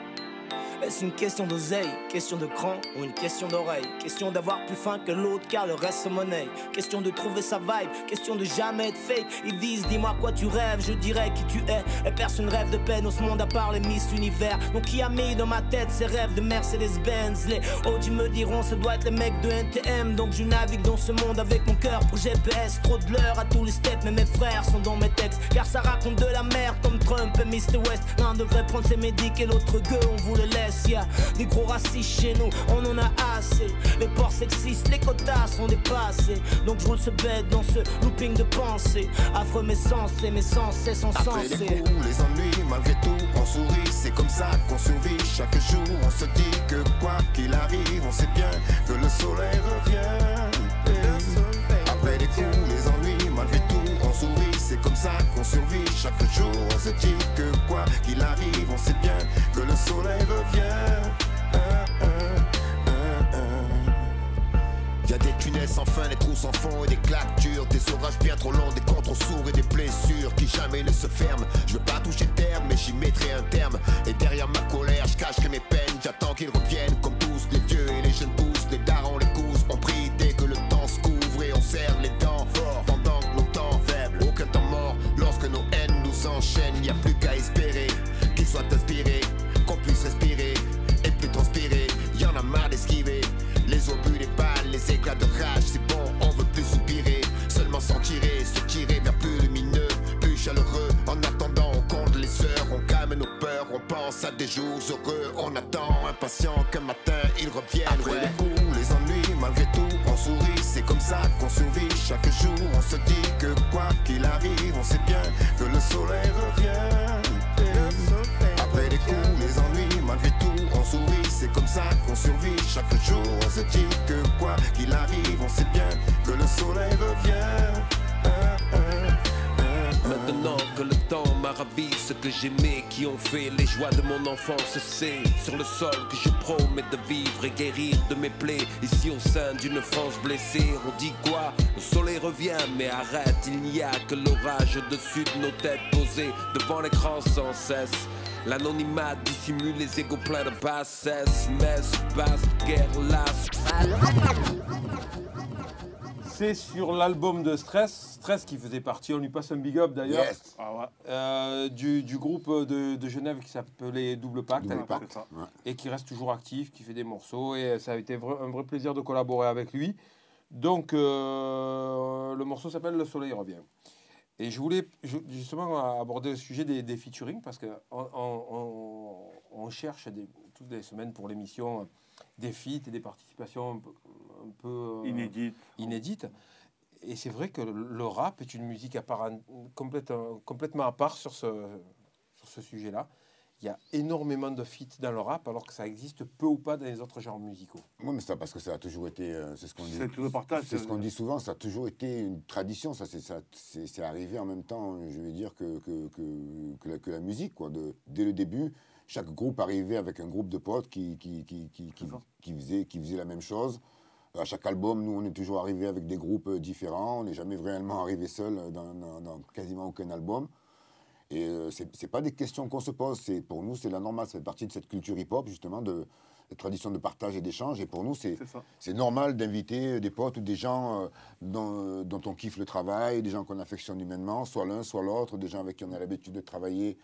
Est-ce une question d'oseille, question de cran ou une question d'oreille? Question d'avoir plus faim que l'autre car le reste se monnaie. Question de trouver sa vibe, question de jamais être fake. Ils disent dis-moi quoi tu rêves, je dirais qui tu es. Et personne rêve de peine au ce monde à part les Miss Univers. Donc qui a mis dans ma tête ces rêves de Mercedes-Benz? Les Audi me diront ce doit être les mecs de NTM Donc je navigue dans ce monde avec mon cœur pour GPS Trop de l'heure à tous les steps mais mes frères sont dans mes textes. Car ça raconte de la merde comme Trump et Mr West. L'un devrait prendre ses médics et l'autre gueux on vous le laisse Y'a des gros racistes chez nous, on en a assez Les ports sexistes, les quotas sont dépassés Donc je roule ce bête dans ce looping de pensée Affreux mes sens et mes sens sont
Après les
sensés
coups, les ennuis, malgré tout, on sourit. C'est comme ça qu'on survit chaque jour. On se dit que quoi qu'il arrive, on sait bien que le soleil revient. Après les coups, les C'est comme ça qu'on survit chaque jour. On se dit que quoi qu'il arrive, on sait bien que le soleil revient. Ah, ah, ah. Y a des tunnels sans fin, des trous sans fond et des claques dures Des orages bien trop longs, des contres sourds et des blessures qui jamais ne se ferment Je veux pas toucher terre, mais j'y mettrai un terme Et derrière ma colère, je cacherai mes peines J'attends qu'ils reviennent comme tous les vieux et les jeunes poussent Les darons, les gousses, on prie dès que le temps se couvre Et on serre les dents fort haines nous enchaînent Y a plus qu'à espérer qu'ils soient inspirés Qu'on puisse respirer et plus transpirer Y en a marre d'esquiver les obus, les balles, les éclats de rage, c'est bon, on veut plus soupirer, seulement s'en tirer, se tirer vers plus lumineux, plus chaleureux. En attendant, on compte les heures, on calme nos peurs, on pense à des jours heureux, on attend, impatient qu'un matin ils reviennent. Après les coups, ça qu'on survit. Chaque jour, on se dit que quoi qu'il arrive, on sait bien que le soleil revient. Après les coups, les ennuis, malgré tout, on sourit, c'est comme ça qu'on survit. Chaque jour, on se dit que quoi qu'il arrive, on sait bien que le soleil revient.
Temps m'a ravi, ce
que j'aimais, qui ont fait les joies de mon enfance. C'est sur le sol que je promets de vivre et guérir de mes plaies. Ici au sein d'une France blessée, on dit quoi? Le soleil revient, mais arrête, il n'y a que l'orage au-dessus de nos têtes posées devant l'écran sans cesse. L'anonymat dissimule les égaux pleins de bassesse, messe, basse, guerre.
C'est sur l'album de Stress, Stress qui faisait partie, on lui passe un big up d'ailleurs,
Yes.
Ah ouais.
euh, du, du groupe de, de Genève qui s'appelait Double Pacte à
Double
l'époque,
Pacte, ouais.
et qui reste toujours actif, qui fait des morceaux et ça a été vra- un vrai plaisir de collaborer avec lui. Donc euh, le morceau s'appelle Le Soleil revient. Et je voulais ju- justement aborder le sujet des, des featuring parce qu'on on, on- on cherche des- toutes les semaines pour l'émission des feats et des participations un peu, euh,
Inédite.
Et c'est vrai que le- rap est une musique à part, complètement, complètement à part sur ce, sur ce sujet-là. Il y a énormément de feats dans le rap alors que ça existe peu ou pas dans les autres genres musicaux.
Oui, mais ça, parce que ça a toujours été, euh, c'est ce qu'on dit.
C'est tout le partage.
C'est ce qu'on dit souvent, ça a toujours été une tradition, ça c'est arrivé en même temps, je vais dire, que, que, que, que la, que la musique. Quoi. De, dès le début, chaque groupe arrivait avec un groupe de potes qui, qui, qui, qui, qui, qui faisait, qui faisait la même chose. À chaque album, nous, on est toujours arrivé avec des groupes euh, différents, on n'est jamais réellement arrivé seul dans, dans- dans quasiment aucun album. Et euh, c'est c'est pas des questions qu'on se pose, c'est pour nous c'est la normale, ça fait partie de cette culture hip-hop justement, de, tradition de partage et d'échange. Et pour nous c'est normal d'inviter des potes ou des gens euh, dont, dont on kiffe le travail, des gens qu'on affectionne humainement, soit l'un, soit l'autre, des gens avec qui on a l'habitude de travailler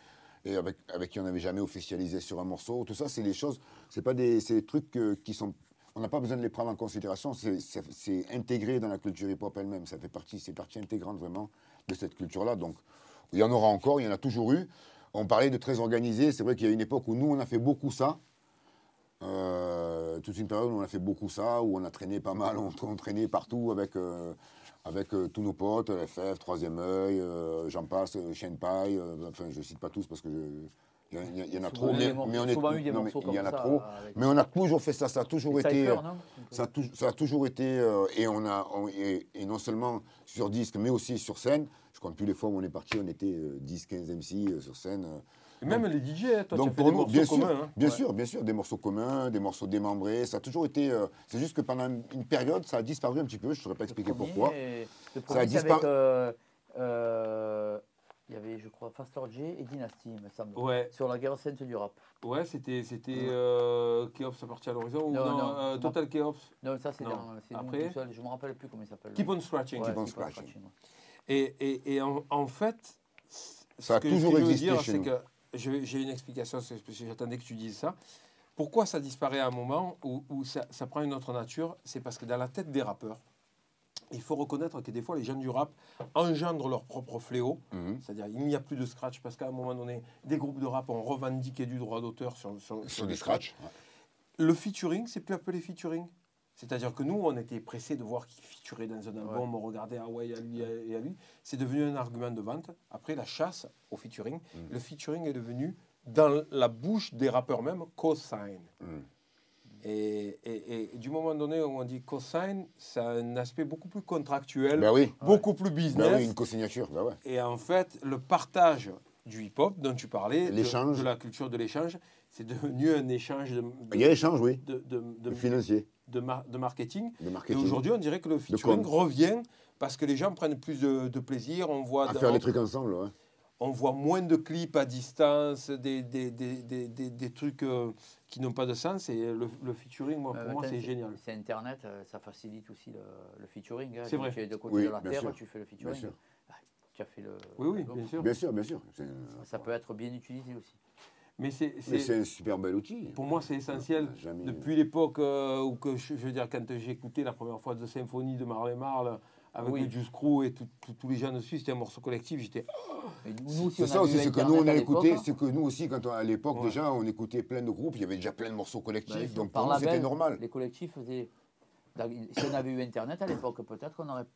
et avec, avec qui on n'avait jamais officialisé sur un morceau. Tout ça, c'est des choses, c'est pas des, c'est des trucs euh, qui sont. On n'a pas besoin de les prendre en considération, c'est- intégré dans la culture hip-hop elle-même. Ça fait partie, c'est partie intégrante vraiment de cette culture-là. Donc, il y en aura encore, il y en a toujours eu. On parlait de très organisé, c'est vrai qu'il y a une époque où nous, on a fait beaucoup ça. Euh, toute une période où on a fait beaucoup ça, où on a traîné pas mal, *laughs* on, on traînait partout avec, euh, avec euh, tous nos potes, FF, Troisième œil, j'en passe, de paille, enfin je cite pas tous parce que je- il y, en- y y a trop, mais, on est
souvent eu des
non, mais
morceaux
il y en
comme
a
ça,
trop,
avec-
mais on a toujours fait ça, ça a toujours
Et
été,
Cypher,
euh, ça a, tou- ça a toujours été, euh, et on a, on- et, et non seulement sur disque, mais aussi sur scène. Je compte plus les fois où on est parti, on était euh, 10, 15 MC euh, sur scène. euh.
Et même les DJ, toi, tu as
Donc
fait
pour
des
nous,
morceaux
bien sûr,
communs. hein.
bien
Ouais.
sûr, bien sûr, des morceaux communs, des morceaux démembrés, ça a toujours été. euh, c'est juste que pendant une période, ça a disparu un petit peu. Je ne saurais pas expliquer
premier,
pourquoi. Ça a disparu.
avec. euh, euh, il y avait, je crois, Faster J et Dynasty, il me semble.
Ouais.
Sur la guerre sainte du rap.
Ouais, c'était c'était euh, Chaos à partir à l'horizon ou
Non,
non,
non,
euh. Total Chaos.
Non, ça, c'est dans.
Après?
tout seul. Je me rappelle plus comment il s'appelle.
Keep on Scratching.
Ouais,
Keep on Scratching.
ouais.
Et, et, et en, en fait,
Ça a
ce que,
toujours
je veux
existé
dire,
chez
c'est
nous.
que j'ai une explication, j'attendais que tu dises ça. Pourquoi ça disparaît à un moment où, où ça, ça prend une autre nature? C'est parce que dans la tête des rappeurs, il faut reconnaître que des fois les gens du rap engendrent leur propre fléau.
Mhm.
C'est-à-dire il n'y a plus de scratch parce qu'à un moment donné, des groupes de rap ont revendiqué du droit d'auteur sur, sur,
Sur des scratchs.
le featuring, c'est plus appelé featuring. C'est-à-dire que nous, on était pressés de voir qui featurait dans un album, on regardait, ah ouais, il y a lui et à lui. C'est devenu un argument de vente. Après, la chasse au featuring, le featuring est devenu, dans la bouche des rappeurs même, cosign. Et, et- et du moment donné où on dit cosign, ça a un aspect beaucoup plus contractuel,
Ben oui.
beaucoup plus
Ben
business.
oui, une co-signature. Ben ouais.
Et en fait, le partage du hip-hop dont tu parlais, de, de la culture de l'échange, c'est devenu un échange de,
Il y a échange, oui.
de, de,
Financier,
de mar- de marketing. Et aujourd'hui, on dirait que le featuring revient parce que les gens prennent plus de, plaisir. On voit,
À faire les trucs ensemble, ouais.
On voit moins de clips à distance, des, des, des, des, des- des trucs euh, qui n'ont pas de sens. Et le, le featuring, moi,
Euh,
pour moi, c'est génial.
C'est Internet, euh, ça facilite aussi le, le featuring. hein.
C'est vrai.
Tu es de côté
Oui,
de la
bien
Terre,
sûr.
tu fais le featuring.
sûr.
Ah, Tu as fait le.
Oui, oui, bien sûr.
Bien sûr, bien sûr.
Ça peut être bien utilisé aussi.
Mais c'est,
un super bel outil.
pour moi, c'est essentiel.
Jamais-
Depuis l'époque où, que je, je veux dire, quand j'ai écouté la première fois de Symphonie de Marley Marl, avec
Oui.
le Juice Crew et tous les gens dessus, c'était un morceau collectif. J'étais
nous, si
C'est ça aussi, c'est que nous on a écouté,
hein,
c'est que nous aussi, quand on- à l'époque
Ouais.
déjà, on écoutait plein de groupes, il y avait déjà plein de morceaux collectifs,
bah,
donc pour nous c'était normal.
Les collectifs faisaient. Si on avait eu Internet à l'époque, peut-être qu'on aurait.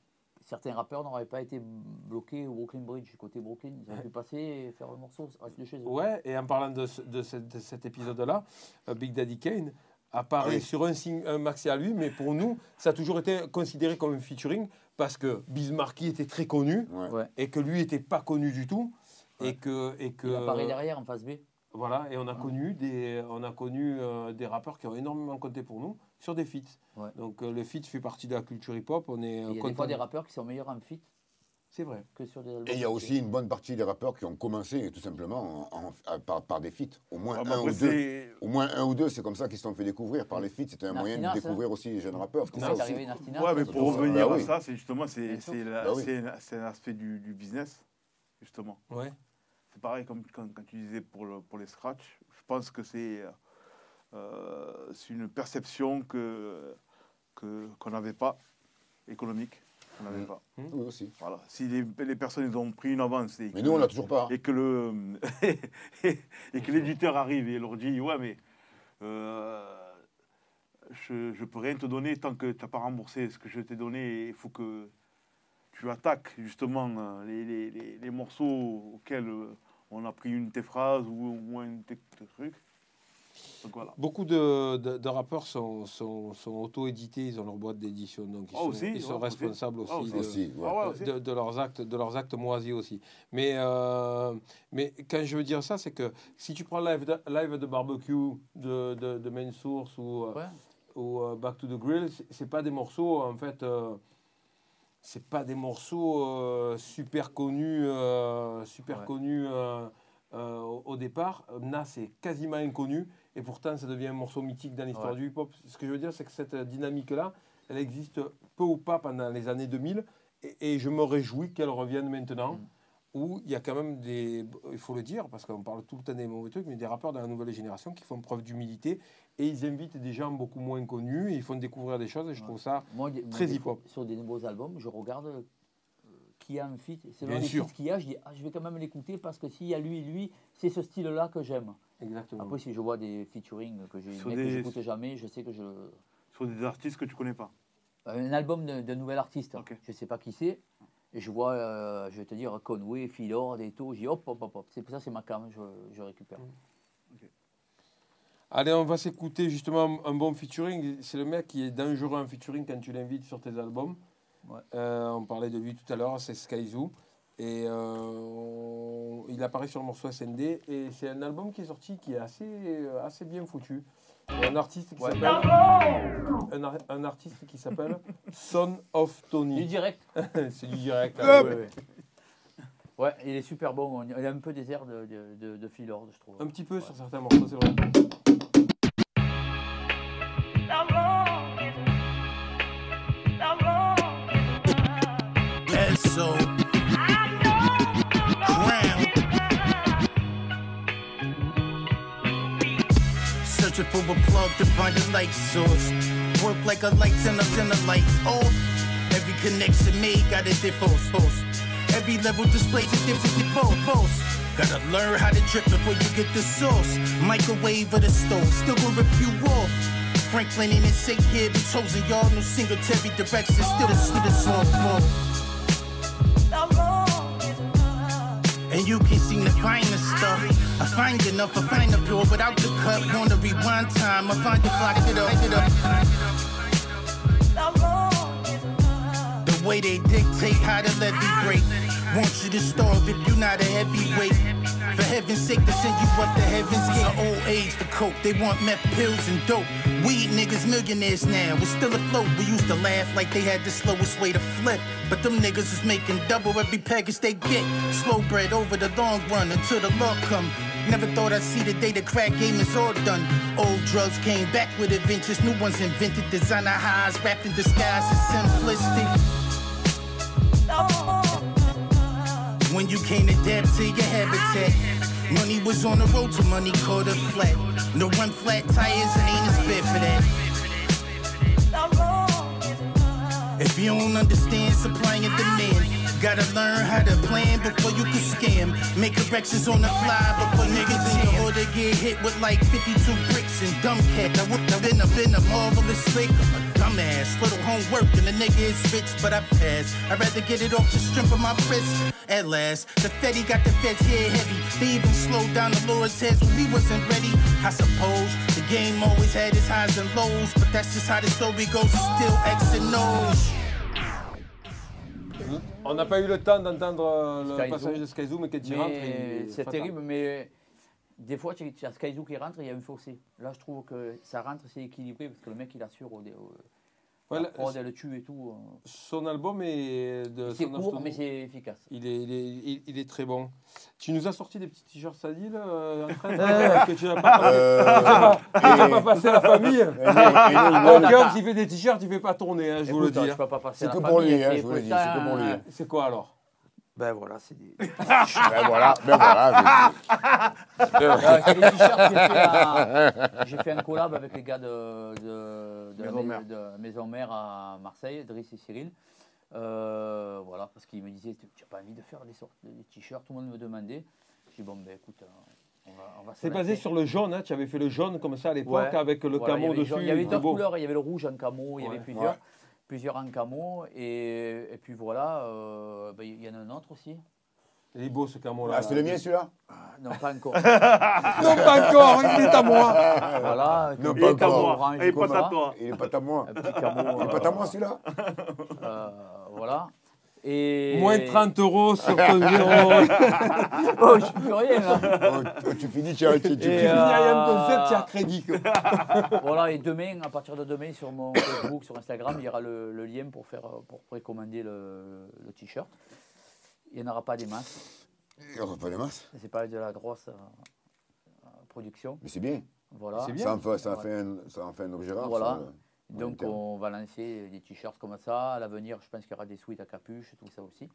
Certains rappeurs n'auraient pas été bloqués au Brooklyn Bridge, côté Brooklyn. Ils auraient pu passer et faire le morceau, de chez eux.
Ouais, et en parlant de, ce- de ce- de cet épisode-là, euh, Big Daddy Kane apparaît
oui.
sur un, un maxi à lui, mais pour nous, ça a toujours été considéré comme un featuring parce que Bismarcky était très connu
Ouais.
Et que lui n'était pas connu du tout. Et que, et que
Il apparaît derrière en face B.
Voilà, et on a connu des, on a connu euh, des rappeurs qui ont énormément compté pour nous sur des feats.
Ouais.
Donc euh, le feat fait partie de la culture hip-hop. On est
Il y a
euh,
des fois
de-
des rappeurs qui sont meilleurs en feat
C'est vrai.
que sur des albums.
Et il y a aussi une bonne partie des rappeurs qui ont commencé tout simplement en- en- à- par, par des feats. Au moins,
Ah, mais
un,
après,
ou deux,
c'est-
au moins un ou deux, c'est comme ça qu'ils se sont fait découvrir par les feats. C'était un moyen de découvrir aussi les jeunes rappeurs.
C'est
aussi.
arrivé.
Ouais, mais pour revenir
Bah
à
oui.
ça, c'est justement c'est
Bah oui.
c'est un- c'est un aspect du, du business, justement.
Ouais.
C'est pareil comme quand, quand tu disais pour, le- pour les scratchs. Je pense que c'est euh, c'est une perception que que- qu'on n'avait pas économique. Qu'on n'avait
Mm.
pas.
Oui, aussi.
Voilà. Si les, les personnes ils ont pris une avance et
Mais
que-
nous, on l'a toujours pas.
et que le *laughs* et que l'éditeur arrive et leur dit ouais mais euh, je, je peux rien te donner tant que tu n'as pas remboursé ce que je t'ai donné il faut que tu attaques justement euh, les, les- les- les morceaux auxquels euh, on a pris une de tes phrases ou, ou un de tes trucs donc voilà
Beaucoup de, de- de rappeurs sont, sont, sont auto-édités, ils ont leur boîte d'édition, donc ils
Ah,
sont,
aussi,
ils sont
ouais, aussi.
responsables
Ah,
aussi,
aussi.
de,
Aussi, ouais.
Ah
de, de leurs actes, de leurs actes moisis aussi. Mais, euh, mais quand je veux dire ça, c'est que si tu prends live de, live de barbecue de, de, de Main Source ou, euh,
Ouais.
ou euh, Back to the Grill, c'est- pas des morceaux en fait. euh, c'est pas des morceaux euh, super connus, euh, super
Ouais.
connus euh, euh, au, au départ. Nas est quasiment inconnu et pourtant ça devient un morceau mythique dans l'histoire
Ouais.
du hip-hop. Ce que je veux dire, c'est que cette dynamique-là, elle existe peu ou pas pendant les années 2000 et, et je me réjouis qu'elle revienne maintenant.
Mm.
Où il y a quand même des, il faut le dire, parce qu'on parle tout le temps des mauvais trucs, mais des rappeurs dans la nouvelle génération qui font preuve d'humilité et ils invitent des gens beaucoup moins connus et ils font découvrir des choses et je
Ouais.
trouve ça
Moi,
très hip-hop.
Sur des nouveaux albums, je regarde euh, qui a un feat. C'est
sûr.
feats qu'il y a, je dis ah, je vais quand même l'écouter parce que s'il y a lui et lui, c'est ce style-là que j'aime.
Exactement.
Après, si je vois des featuring que
des-
j'écoute jamais, je sais que je.
sur des artistes que tu connais pas
Un album d'un nouvel artiste, je ne sais pas qui c'est. Et je vois, euh, je vais te dire, Conway, Philord et tout. Je dis hop, hop, hop, hop. C'est ça, c'est ma cam, je, je récupère.
Allez, on va s'écouter justement un bon featuring. C'est le mec qui est dangereux en featuring quand tu l'invites sur tes albums.
Ouais.
Euh, on parlait de lui tout à l'heure, c'est Skyzoo. Et euh, on- il apparaît sur le morceau SND. Et c'est un album qui est sorti qui est assez, euh, assez bien foutu. Un artiste qui s'appelle un, ar- un artiste qui s'appelle Son of Tony.
Du direct. *laughs*
c'est du direct. là,
Ouais,
ouais.
ouais. Ouais, il est super bon. Il a un peu des airs de, de, de, de Philord, je trouve.
Un petit peu sur certains morceaux, c'est vrai.
Searching for a plug to find a light source. Work like a light turn up, the lights off. Every connection made got a different source. Every level displays a different boss. Gotta learn how to drip before you get the sauce. Microwave or the stove, still gonna rip you off. Franklin and his sick here, be chosen y'all. No singletary direction, still the still the song. And you can to the stuff. I find enough, I find the pure without the cut. Wanna rewind time, I find the to get up, up. The way they dictate how the levy break. Want you to starve if you're not a heavyweight. For heaven's sake, they send you up the heavens gate. The old age, the coke, they want meth pills and dope. Weed niggas millionaires now, we're still afloat. We used to laugh like they had the slowest way to flip. But them niggas is making double every package they get. Slow bread over the long run until the law come. Never thought I'd see the day the crack game is all done. Old drugs came back with adventures, new ones invented. Designer highs wrapped in disguise is simplistic. Oh. When you can't adapt to your habitat. Money was on the road to money caught a flat. No run flat tires and ain't a spare for that. If you don't understand supply and demand, gotta learn how to plan before you can scam. Make corrections on the fly before niggas in your order get hit with like 52 bricks and dumb cat. I whooped up in a been a marvelous fake. I'm a dumbass, little homework and the nigga is rich, but I pass. I'd rather get it off the strength of my wrist. At last, the Fetty got the feds here heavy. They even slowed down the Lord's heads when we wasn't ready. I suppose the game always had its highs and lows, but that's just how the story goes. It's still X and O's.
On n'a pas eu le temps d'entendre le
Skyzoo.
passage de Skyzoo, mais quand
Mais
rentre, est
C'est terrible, mais des fois, tu as Skyzoo qui rentre, il y a un fossé. Là, je trouve que ça rentre, c'est équilibré, parce que le mec, il assure au, au,
Ouais,
la prod, elle le tue et tout. euh.
Son album est de
C'est court, mais c'est efficace.
Il est, il, est, il, il est très bon. Tu nous as sorti des petits t-shirts Sadil euh, en train de
Euh.
que tu n'as pas,
Euh,
que tu n'as pas,
et-
passé à la famille. Au cœur, s'il fait des t-shirts, il ne fait pas tourner, hein, je vous le dis. hein.
C'est
à la
que pour
famille,
lui, hein, je vous dit,
pour
c'est que pour lui. hein.
C'est quoi alors?
Ben voilà, c'est des. *laughs*
Ben voilà, ben voilà. *laughs*
T-shirts, j'ai fait, un- *laughs* j'ai fait un collab avec les gars de, de, de la
Maison
mais-
Mère.
de Maison Mère à Marseille, Driss et Cyril. Euh, voilà, parce qu'ils me disaient, tu n'as pas envie de faire des, sortes, des t-shirts, tout le monde me demandait. J'ai dit, bon, ben écoute, euh, on va, on va se
C'est basé sur le jaune, hein, tu avais fait le jaune comme ça à l'époque
Ouais.
avec le
Voilà,
camo dessus.
jaune, Il y avait
beau.
couleurs, il y avait le rouge en camo, il y avait plusieurs,
Ouais.
plusieurs en camo. Et, et puis voilà, euh, ben, il y en a un autre aussi.
Il est beau ce camo là.
Ah, c'était le mien celui-là
Ah, Non, pas encore. *laughs*
Non, pas encore, il est à moi.
voilà,
Non,
que-
pas
Il est à
encore.
il est pas à toi.
Il est pas à moi.
Un petit camo.
Il est pas à moi celui-là
Euh, voilà. Et...
Moins 30 euros sur ton zéro. *laughs*
Oh, je peux plus rien là.
Oh, Tu finis, tu tu- tu-
Tu finis
euh,
rien de concept, tu as crédit. *laughs*
voilà, et demain, à partir de demain, sur mon Facebook, sur Instagram, il y aura le, le lien pour, faire, euh, pour précommander le, le t-shirt. Il n'y en aura pas des masses.
Il n'y aura pas de masse.
C'est pas de la grosse euh, production.
Mais c'est bien.
Voilà.
C'est bien.
Ça en fait, ça en fait un, ça en fait un objet rare.
Voilà.
ça, euh,
Donc on va lancer des t-shirts comme ça. À l'avenir, je pense qu'il y aura des suites à capuche, tout ça aussi.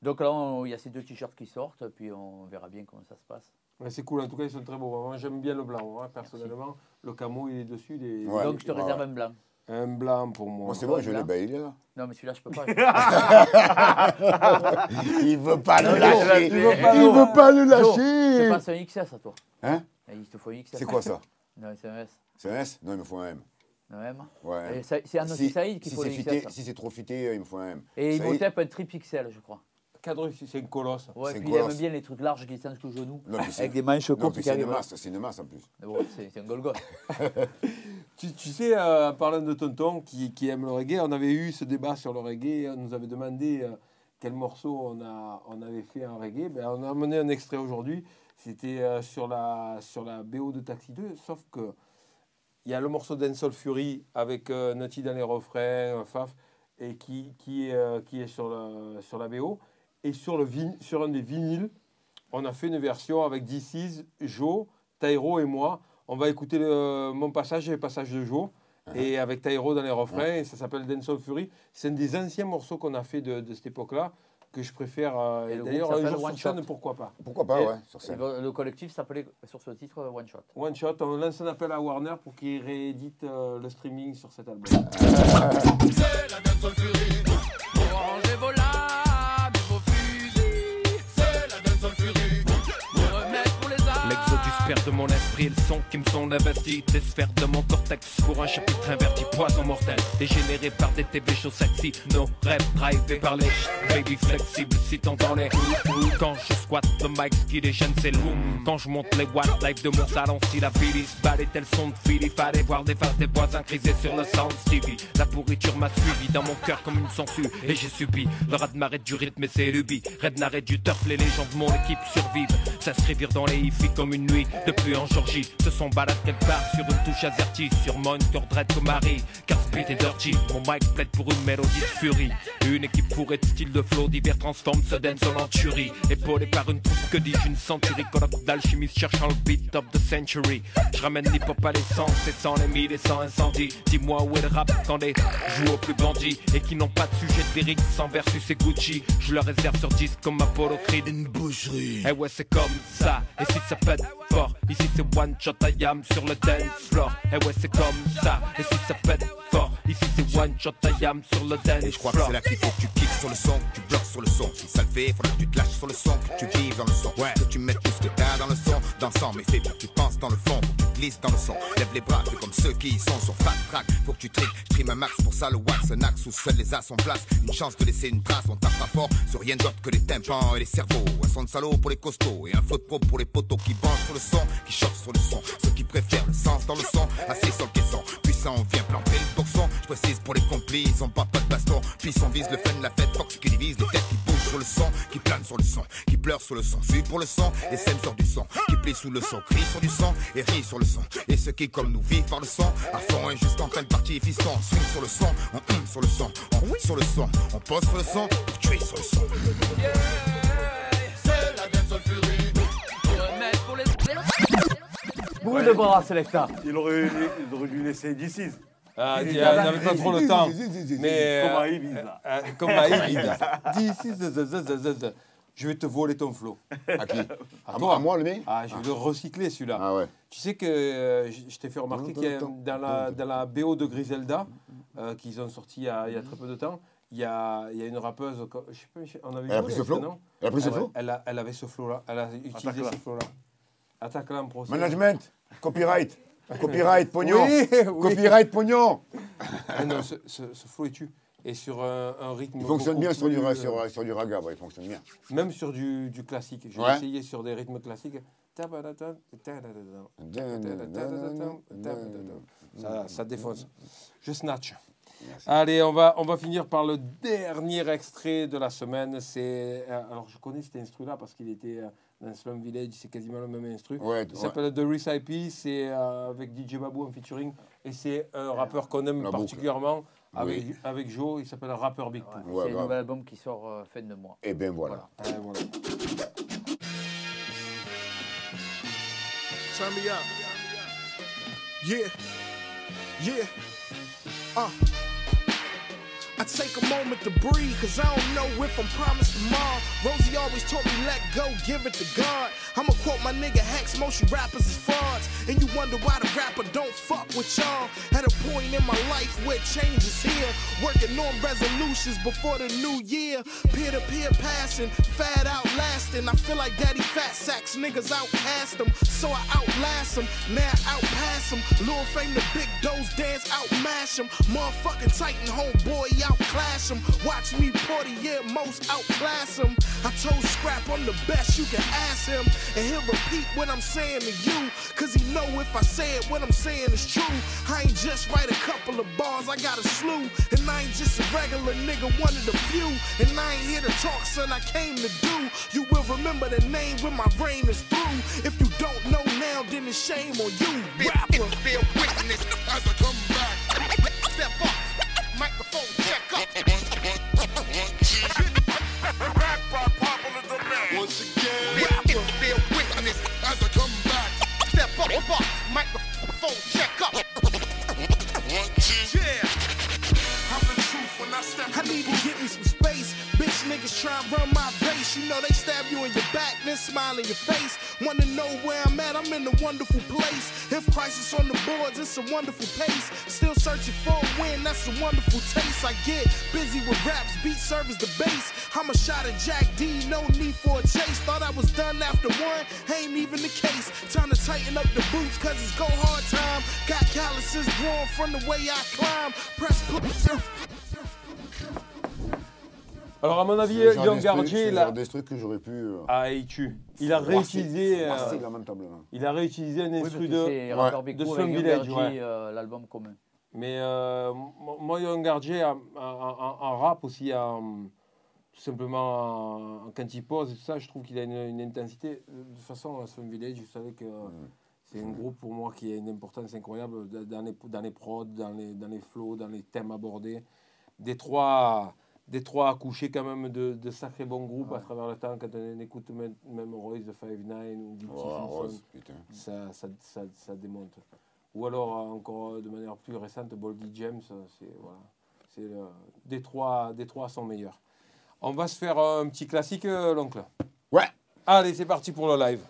Donc là, on- il y a ces deux t-shirts qui sortent, puis on verra bien comment ça se passe.
Ouais, c'est cool, en tout cas ils sont très beaux. Moi j'aime bien le blanc, hein, personnellement. Le camo il est dessus. Il est...
Ouais.
Donc je te
ouais,
réserve un blanc.
Un blanc pour moi.
Moi, c'est bon, je l'ai, ben, il est là.
Non, mais celui-là, je peux pas. *laughs*
Il veut pas le lâcher.
il veut pas
Il
le-
veut pas le lâcher.
C'est pas c'est un XS à toi.
Hein
Eh, Il te faut un XS.
C'est quoi ça *laughs*
Non, c'est un S.
C'est un S Non, il me faut un M.
Un M.
Ouais.
Ça- C'est un
Si-
Saïd qui
si
faut
c'est
le
fité-
XS.
Si c'est trop fité, il me faut un M.
Et
Saïd-
Imhotep un triple XL, je crois.
Cadre, c'est un colosse.
Ouais, puis il aime bien les trucs larges qui descendent jusqu'au genou. Avec des manches
Non,
courtes
c'est une masse, c'est une masse en plus.
C'est un Golgoth. *laughs*
Tu, tu sais, euh, en parlant de Tonton qui, qui aime le reggae, on avait eu ce débat sur le reggae. On nous avait demandé euh, quel morceau on, avait fait en reggae. Ben, on a amené un extrait aujourd'hui. C'était euh, sur, la, BO de Taxi 2. Sauf que il y a le morceau d'Ensol Fury avec Nutty dans les refrains, Faf, et qui, est, sur la BO. Et sur, le vin- sur un des vinyles, on a fait une version avec DC's, Joe, Tyro et moi. On va écouter le- mon passage et le passage de Joe. Et avec Tyro dans les refrains, et ça s'appelle Dancehall Fury. C'est un des anciens morceaux qu'on a fait de, de cette époque-là, que je préfère. euh,
Et
et
le
D'ailleurs, un jour
One
sur scène,
Shot.
pourquoi pas
Pourquoi pas,
Et-
ouais, sur scène.
Le le collectif s'appelait sur ce titre One Shot.
One Shot, on lance un appel à Warner pour qu'il réédite euh, le streaming sur cet album.
C'est
Perd de mon esprit le son qui me sont investis Des sphères de mon cortex pour un chapitre inverti Poison mortel, dégénéré par des TV shows sexy Nos rêves drivés par les baby flexibles Si t'entends les Quand je squatte le mic, qui déchaîne c'est le Quand je monte les watts live de mon salon Si la Philly se balait tel son de Philly Fallait voir des faces des voisins criser sur le sound Stevie La pourriture m'a suivi dans mon cœur comme une censure Et j'ai subi le raz-de-marée du rythme et ses lubies et du turf, les légendes de mon équipe survivent. S'inscrivent dans les hi comme une nuit depuis en Georgie Se sont balades quelque part sur une touche azerty Sûrement une cœur dread comme Harry Car speed et dirty, mon mic plaide pour une mélodie de furie. Une équipe fourrée de style de flow divers transforme ce dance en tuerie Épaulé par une troupe que dis-je une centurie. Colloque d'alchimistes cherchant le beat of the century. Je ramène l'hip-hop à l'essence et sans les mille et sans incendie Dis-moi où est le rap quand les jouent aux plus bandits Et qui n'ont pas de sujet de lyrique sans versus et Gucci. Je le réserve sur disque comme Apollo Creed. Une boucherie. Eh ouais c'est comme ça. Et si ça pète? Fort Ici c'est one shot I am sur le dance floor Eh ouais c'est comme ça Et si ça pète fort? Ici c'est one shot I am sur le dance
Et je crois que
floor
c'est là qu'il faut que tu kicks sur le son, que tu bloques sur le son. Si ça le fait, faudra que tu te lâches sur le son, que tu vives dans le son. Que tu mettes tout ce que t'as dans le son, dansant, mais fais que tu penses dans le fond, tu glisses dans le son. Lève les bras, fais comme ceux qui y sont sur Fat Track. Faut que tu triques, trim un max pour ça, le wax, un axe où seuls les as sont place. Une chance de laisser une trace, on tape pas fort sur rien d'autre que les tympans et les cerveaux. Un son de salaud pour les costauds et un faux de pro pour les poteaux qui branchent sur le
qui chauffent sur le son. Ceux qui préfèrent le sens dans le son, assis sur le caisson. Puissant, on vient planter le boxon. Je précise pour les complices, on porte pas de baston. Puis on vise le fun la fête, Fox qui divise les têtes qui bougent sur le son, qui planent sur le son, qui pleurent sur le son. Suis pour le son, et scènes sur du son, qui plient sous le son, crient sur du son, et rient sur le son. Et ceux qui, comme nous, vivent par le son, à fond et jusqu'en fin de partie, fiston. Swing sur le son, on hum sur le son, on oui sur le son, on pose sur le son, pour tuer sur le son.
C'est la dancehall
Bruit de bras, Selecta.
Il aurait, il aurait dû laisser d'ici.
Ah, il n'y avait pas trop le temps. Mais,
Comme
euh,
à Ibiza.
euh, comme à Ibiza. Je vais te voler ton flow. *laughs*
À qui
À toi.
à moi, le mien
Ah, je vais le recycler celui-là.
Ah ouais.
Tu sais que euh, je t'ai fait remarquer qu'il y a dans la, dans la BO de Griselda, euh, qu'ils ont sorti il y, a, il y a très peu de temps, il y a, il y a une rappeuse, je sais pas, on avait
Elle a pris ce
avec
flow Elle a pris ce flow
elle, a- elle avait ce flow-là, elle a utilisé ce flow-là. En procès.
Management, copyright, *laughs* copyright, pognon,
Oui, oui.
copyright, pognon.
Ah non, ce, ce- ce flow est tu. Et sur un, un rythme.
Il fonctionne bien sur du,
euh,
sur, sur du raga, ouais, il fonctionne bien.
Même sur du, du classique. J'ai
Ouais.
essayé sur des rythmes classiques. Ça, ça défonce. Je snatch. Allez, on va, on va finir par le dernier extrait de la semaine. C'est euh, alors je connais cet instru là parce qu'il était euh, dans Slum Village, c'est quasiment le même instru.
Ouais,
Il
ouais.
s'appelle The Recipe, c'est euh, avec DJ Babou en featuring et c'est un rappeur qu'on aime
La boucle.
particulièrement avec,
Oui.
avec Joe. Il s'appelle Rapper Big Pooh.
Ouais,
c'est un
grave.
nouvel album qui sort euh, fin de mois.
Et ben voilà.
Ouais, voilà.
Turn me up. Yeah. Yeah. Uh. I take a moment to breathe, cause I don't know if I'm promised tomorrow. Rosie always told me, let go, give it to God. I'ma quote my nigga Hex, most you rappers is frauds. And you wonder why the rapper don't fuck with y'all. At a point in my life where change is here. Working on resolutions before the new year. Peer to peer passing, fat outlasting. I feel like daddy fat sacks, niggas outcast them. So I outlast them, now outpass them. Lure fame the big doze dance, outmash them. Motherfucking Titan homeboy, outclass them. Watch me Portier most outclass them. I told Scrap I'm the best, you can ask him. And he'll repeat what I'm saying to you. Cause he know if I say it, what I'm saying is true. I ain't just write a couple of bars, I got a slew. And I ain't just a regular nigga, one of the few. And I ain't here to talk, son, I came to do. You will remember the name when my brain is through. If you don't know now, then it's shame on you, rapper.
Be a witness as I come back. Step up, microphone microphone check up. Yeah, I'm the truth when I step
I need to get me some space. Bitch niggas try run my smile in your face. Wanna know where I'm at? I'm in a wonderful place. If crisis on the boards, it's a wonderful pace. Still searching for a win, that's a wonderful taste. I get busy with raps, beat service the bass. I'm a shot at Jack D, no need for a chase. Thought I was done after one, ain't even the case. Time to tighten up the boots, cause it's go hard time. Got calluses growing from the way I climb. Press push. *laughs*
Alors, à mon avis,
C'est le genre
Gardier,
c'est le
là.
genre d'instru que j'aurais pu. euh,
Ah, il tue. Il a réutilisé. euh,
lamentablement.
il a réutilisé un
Oui,
instru
parce que
de,
c'est
de Slum
avec
Village. Ouais.
euh, l'album commun.
Mais euh, mo- moi, Young Gardier, en, en- en- en rap aussi, en- tout simplement en- quand il pose et tout ça, je trouve qu'il a une, une intensité. De toute façon, Slum Village, vous savez que c'est un groupe pour moi qui a une importance incroyable dans dans les, dans les prods, dans les, dans les flows, dans les thèmes abordés. Des trois, des trois accouchés quand même de, de sacrés bons groupes à travers le temps. Quand on écoute même, même Royce de Five Nine ou Guilty
Oh,
Simpson, ça, ça, ça, ça démonte. Ou alors euh, encore euh, de manière plus récente, Boldy James, euh, c'est voilà, des trois sont meilleurs. On va se faire un petit classique, l'oncle.
Ouais.
Allez, c'est parti pour le live.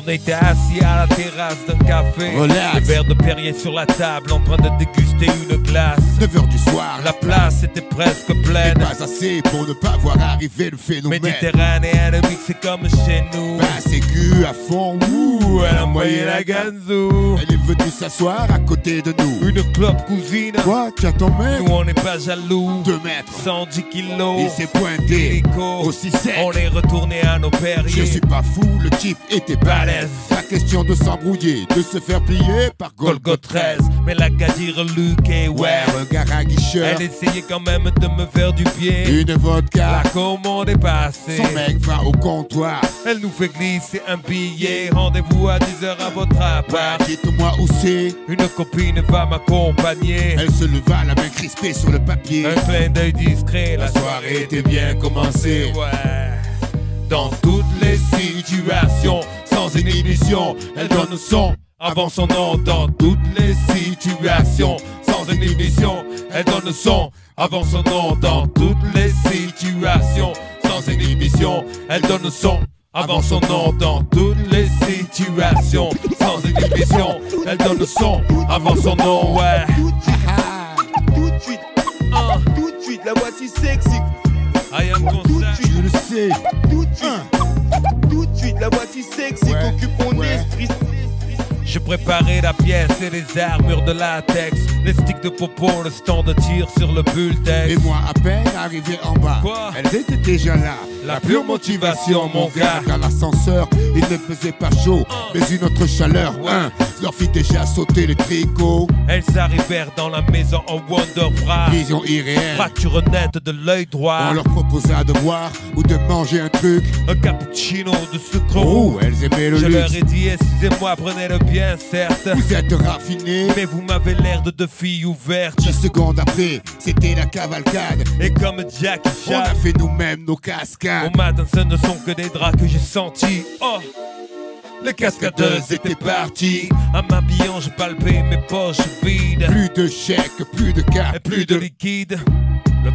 On était assis à la terrasse d'un café,
Relax.
le verre de Perrier sur la table, en train de déguster
une glace.
9h du soir,
La place était presque pleine.
pas assez pour ne pas voir arriver le phénomène.
Méditerranéenne, mixée comme chez nous.
Basse aiguë à fond, ouh,
Elle a envoyé la ganzou.
Elle est venue s'asseoir à côté de nous.
Une clope cousine.
Quoi, tu as ton mec
Nous on n'est pas jaloux.
2 mètres.
110 kilos.
Il s'est pointé aussi sec.
On est retourné à nos
Je
perriers.
suis pas fou, le type était balèze. Pas question de s'embrouiller, de se faire plier par
Golgo
Golgot
13. Mais la qu'à dire Et
Ouais,
ouais.
regard aguicheur.
Elle essayait quand même de me faire du pied.
Une vodka.
La commande est passée.
Son mec va au comptoir.
Elle nous fait glisser un billet. Rendez-vous à 10h à votre appart.
Dites-moi où c'est.
Une copine va m'accompagner.
Elle se leva, la main crispée sur le papier.
Un clin d'œil discret.
La soirée était bien commencée.
Ouais. Dans toutes les situations, sans inhibition, elle donne son avant son nom. Dans toutes les situations, sans inhibition, elle donne son avant son nom. Dans toutes les situations, sans inhibition, elle donne son avant son nom. Dans toutes les situations, sans inhibition, elle donne son avant son nom. Ouais.
Tout de suite, tout de suite, la voici sexy.
I am concept.
Tu le sais.
Tout de suite, tout de suite, la voici sexy. Qu'occupe mon esprit.
Je préparais la pièce et les armures de latex, les sticks de popo, le stand de tir sur le bulletin.
Et moi, à peine arrivé en bas,
Quoi?
elles étaient déjà là.
La pure motivation, mon gars.
Dans l'ascenseur, il ne faisait pas chaud, mais une autre chaleur. Hein, leur fit déjà sauter le tricot.
Elles arrivèrent dans la maison en Wonder Bra.
Vision irréelle.
Fracture nette de l'œil droit.
On leur proposa de boire ou de manger un truc.
Un cappuccino de sucre
Oh, elles aimaient le
Je leur ai dit, excusez-moi, prenez-le bien, certes.
Vous êtes raffinés.
Mais vous m'avez l'air de deux filles ouvertes.
10 secondes après, c'était la cavalcade.
Et comme Jack
On a
Chan,
fait nous-mêmes nos cascades.
au matin, ce ne sont que des draps que j'ai sentis. Oh! Les cascadeuses étaient parties. À m'habillant, je palpais mes poches vides.
Plus de chèques, plus de cartes,
Et plus de liquide.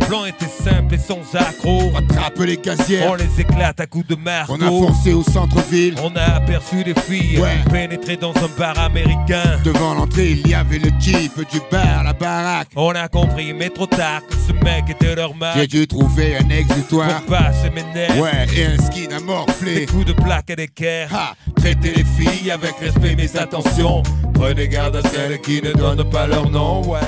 Le plan était simple et sans accroc.
Rattrape les
On
gazières.
les éclate à coups de marteau.
On a foncé au centre-ville.
On a aperçu des filles
Ouais.
pénétrer dans un bar américain.
Devant l'entrée, il y avait le jeep du bar, la baraque.
On a compris, mais trop tard, que ce mec était leur mari.
J'ai dû trouver un exutoire.
Pour passer mes nerfs.
Ouais, et un skin à
Des
morfler.
coups de plaque et d'équerre.
Ha, traitez les filles avec respect, mes attentions.
Prenez garde à celles qui ne donnent pas leur nom, ouais.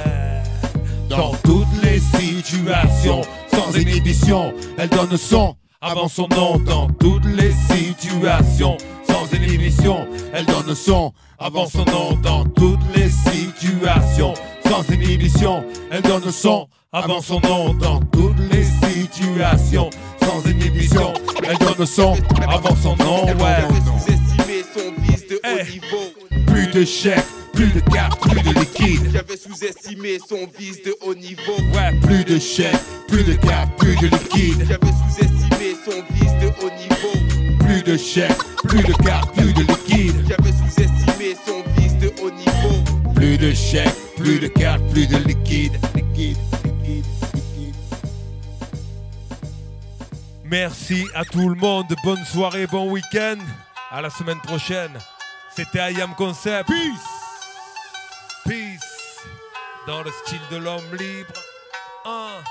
Dans toutes les situations, sans inhibition, elle donne son avant son nom. Dans toutes les situations, sans inhibition, elle donne son avant son nom. Dans toutes les situations, sans inhibition, elle donne son avant son nom. Dans toutes les situations, sans inhibition, elle donne son avant son nom, ouais.
Sous-estimé son vice de haut
Eh.
niveau.
Plus de chèques, plus de cartes, plus de liquide.
J'avais sous-estimé son vice de haut niveau.
Ouais,
Plus de chèques, plus de cartes, plus de liquide.
J'avais sous-estimé son vice de haut niveau.
Plus de chèques, plus de cartes, plus de liquide.
J'avais sous-estimé son vice de haut niveau.
Plus de chèques, plus de cartes, plus de liquide. Liquide, liquide, liquide.
Merci à tout le monde. Bonne soirée, bon week-end. À la semaine prochaine. C'était I Am Concept.
Peace
dans le style de l'homme libre. Hein.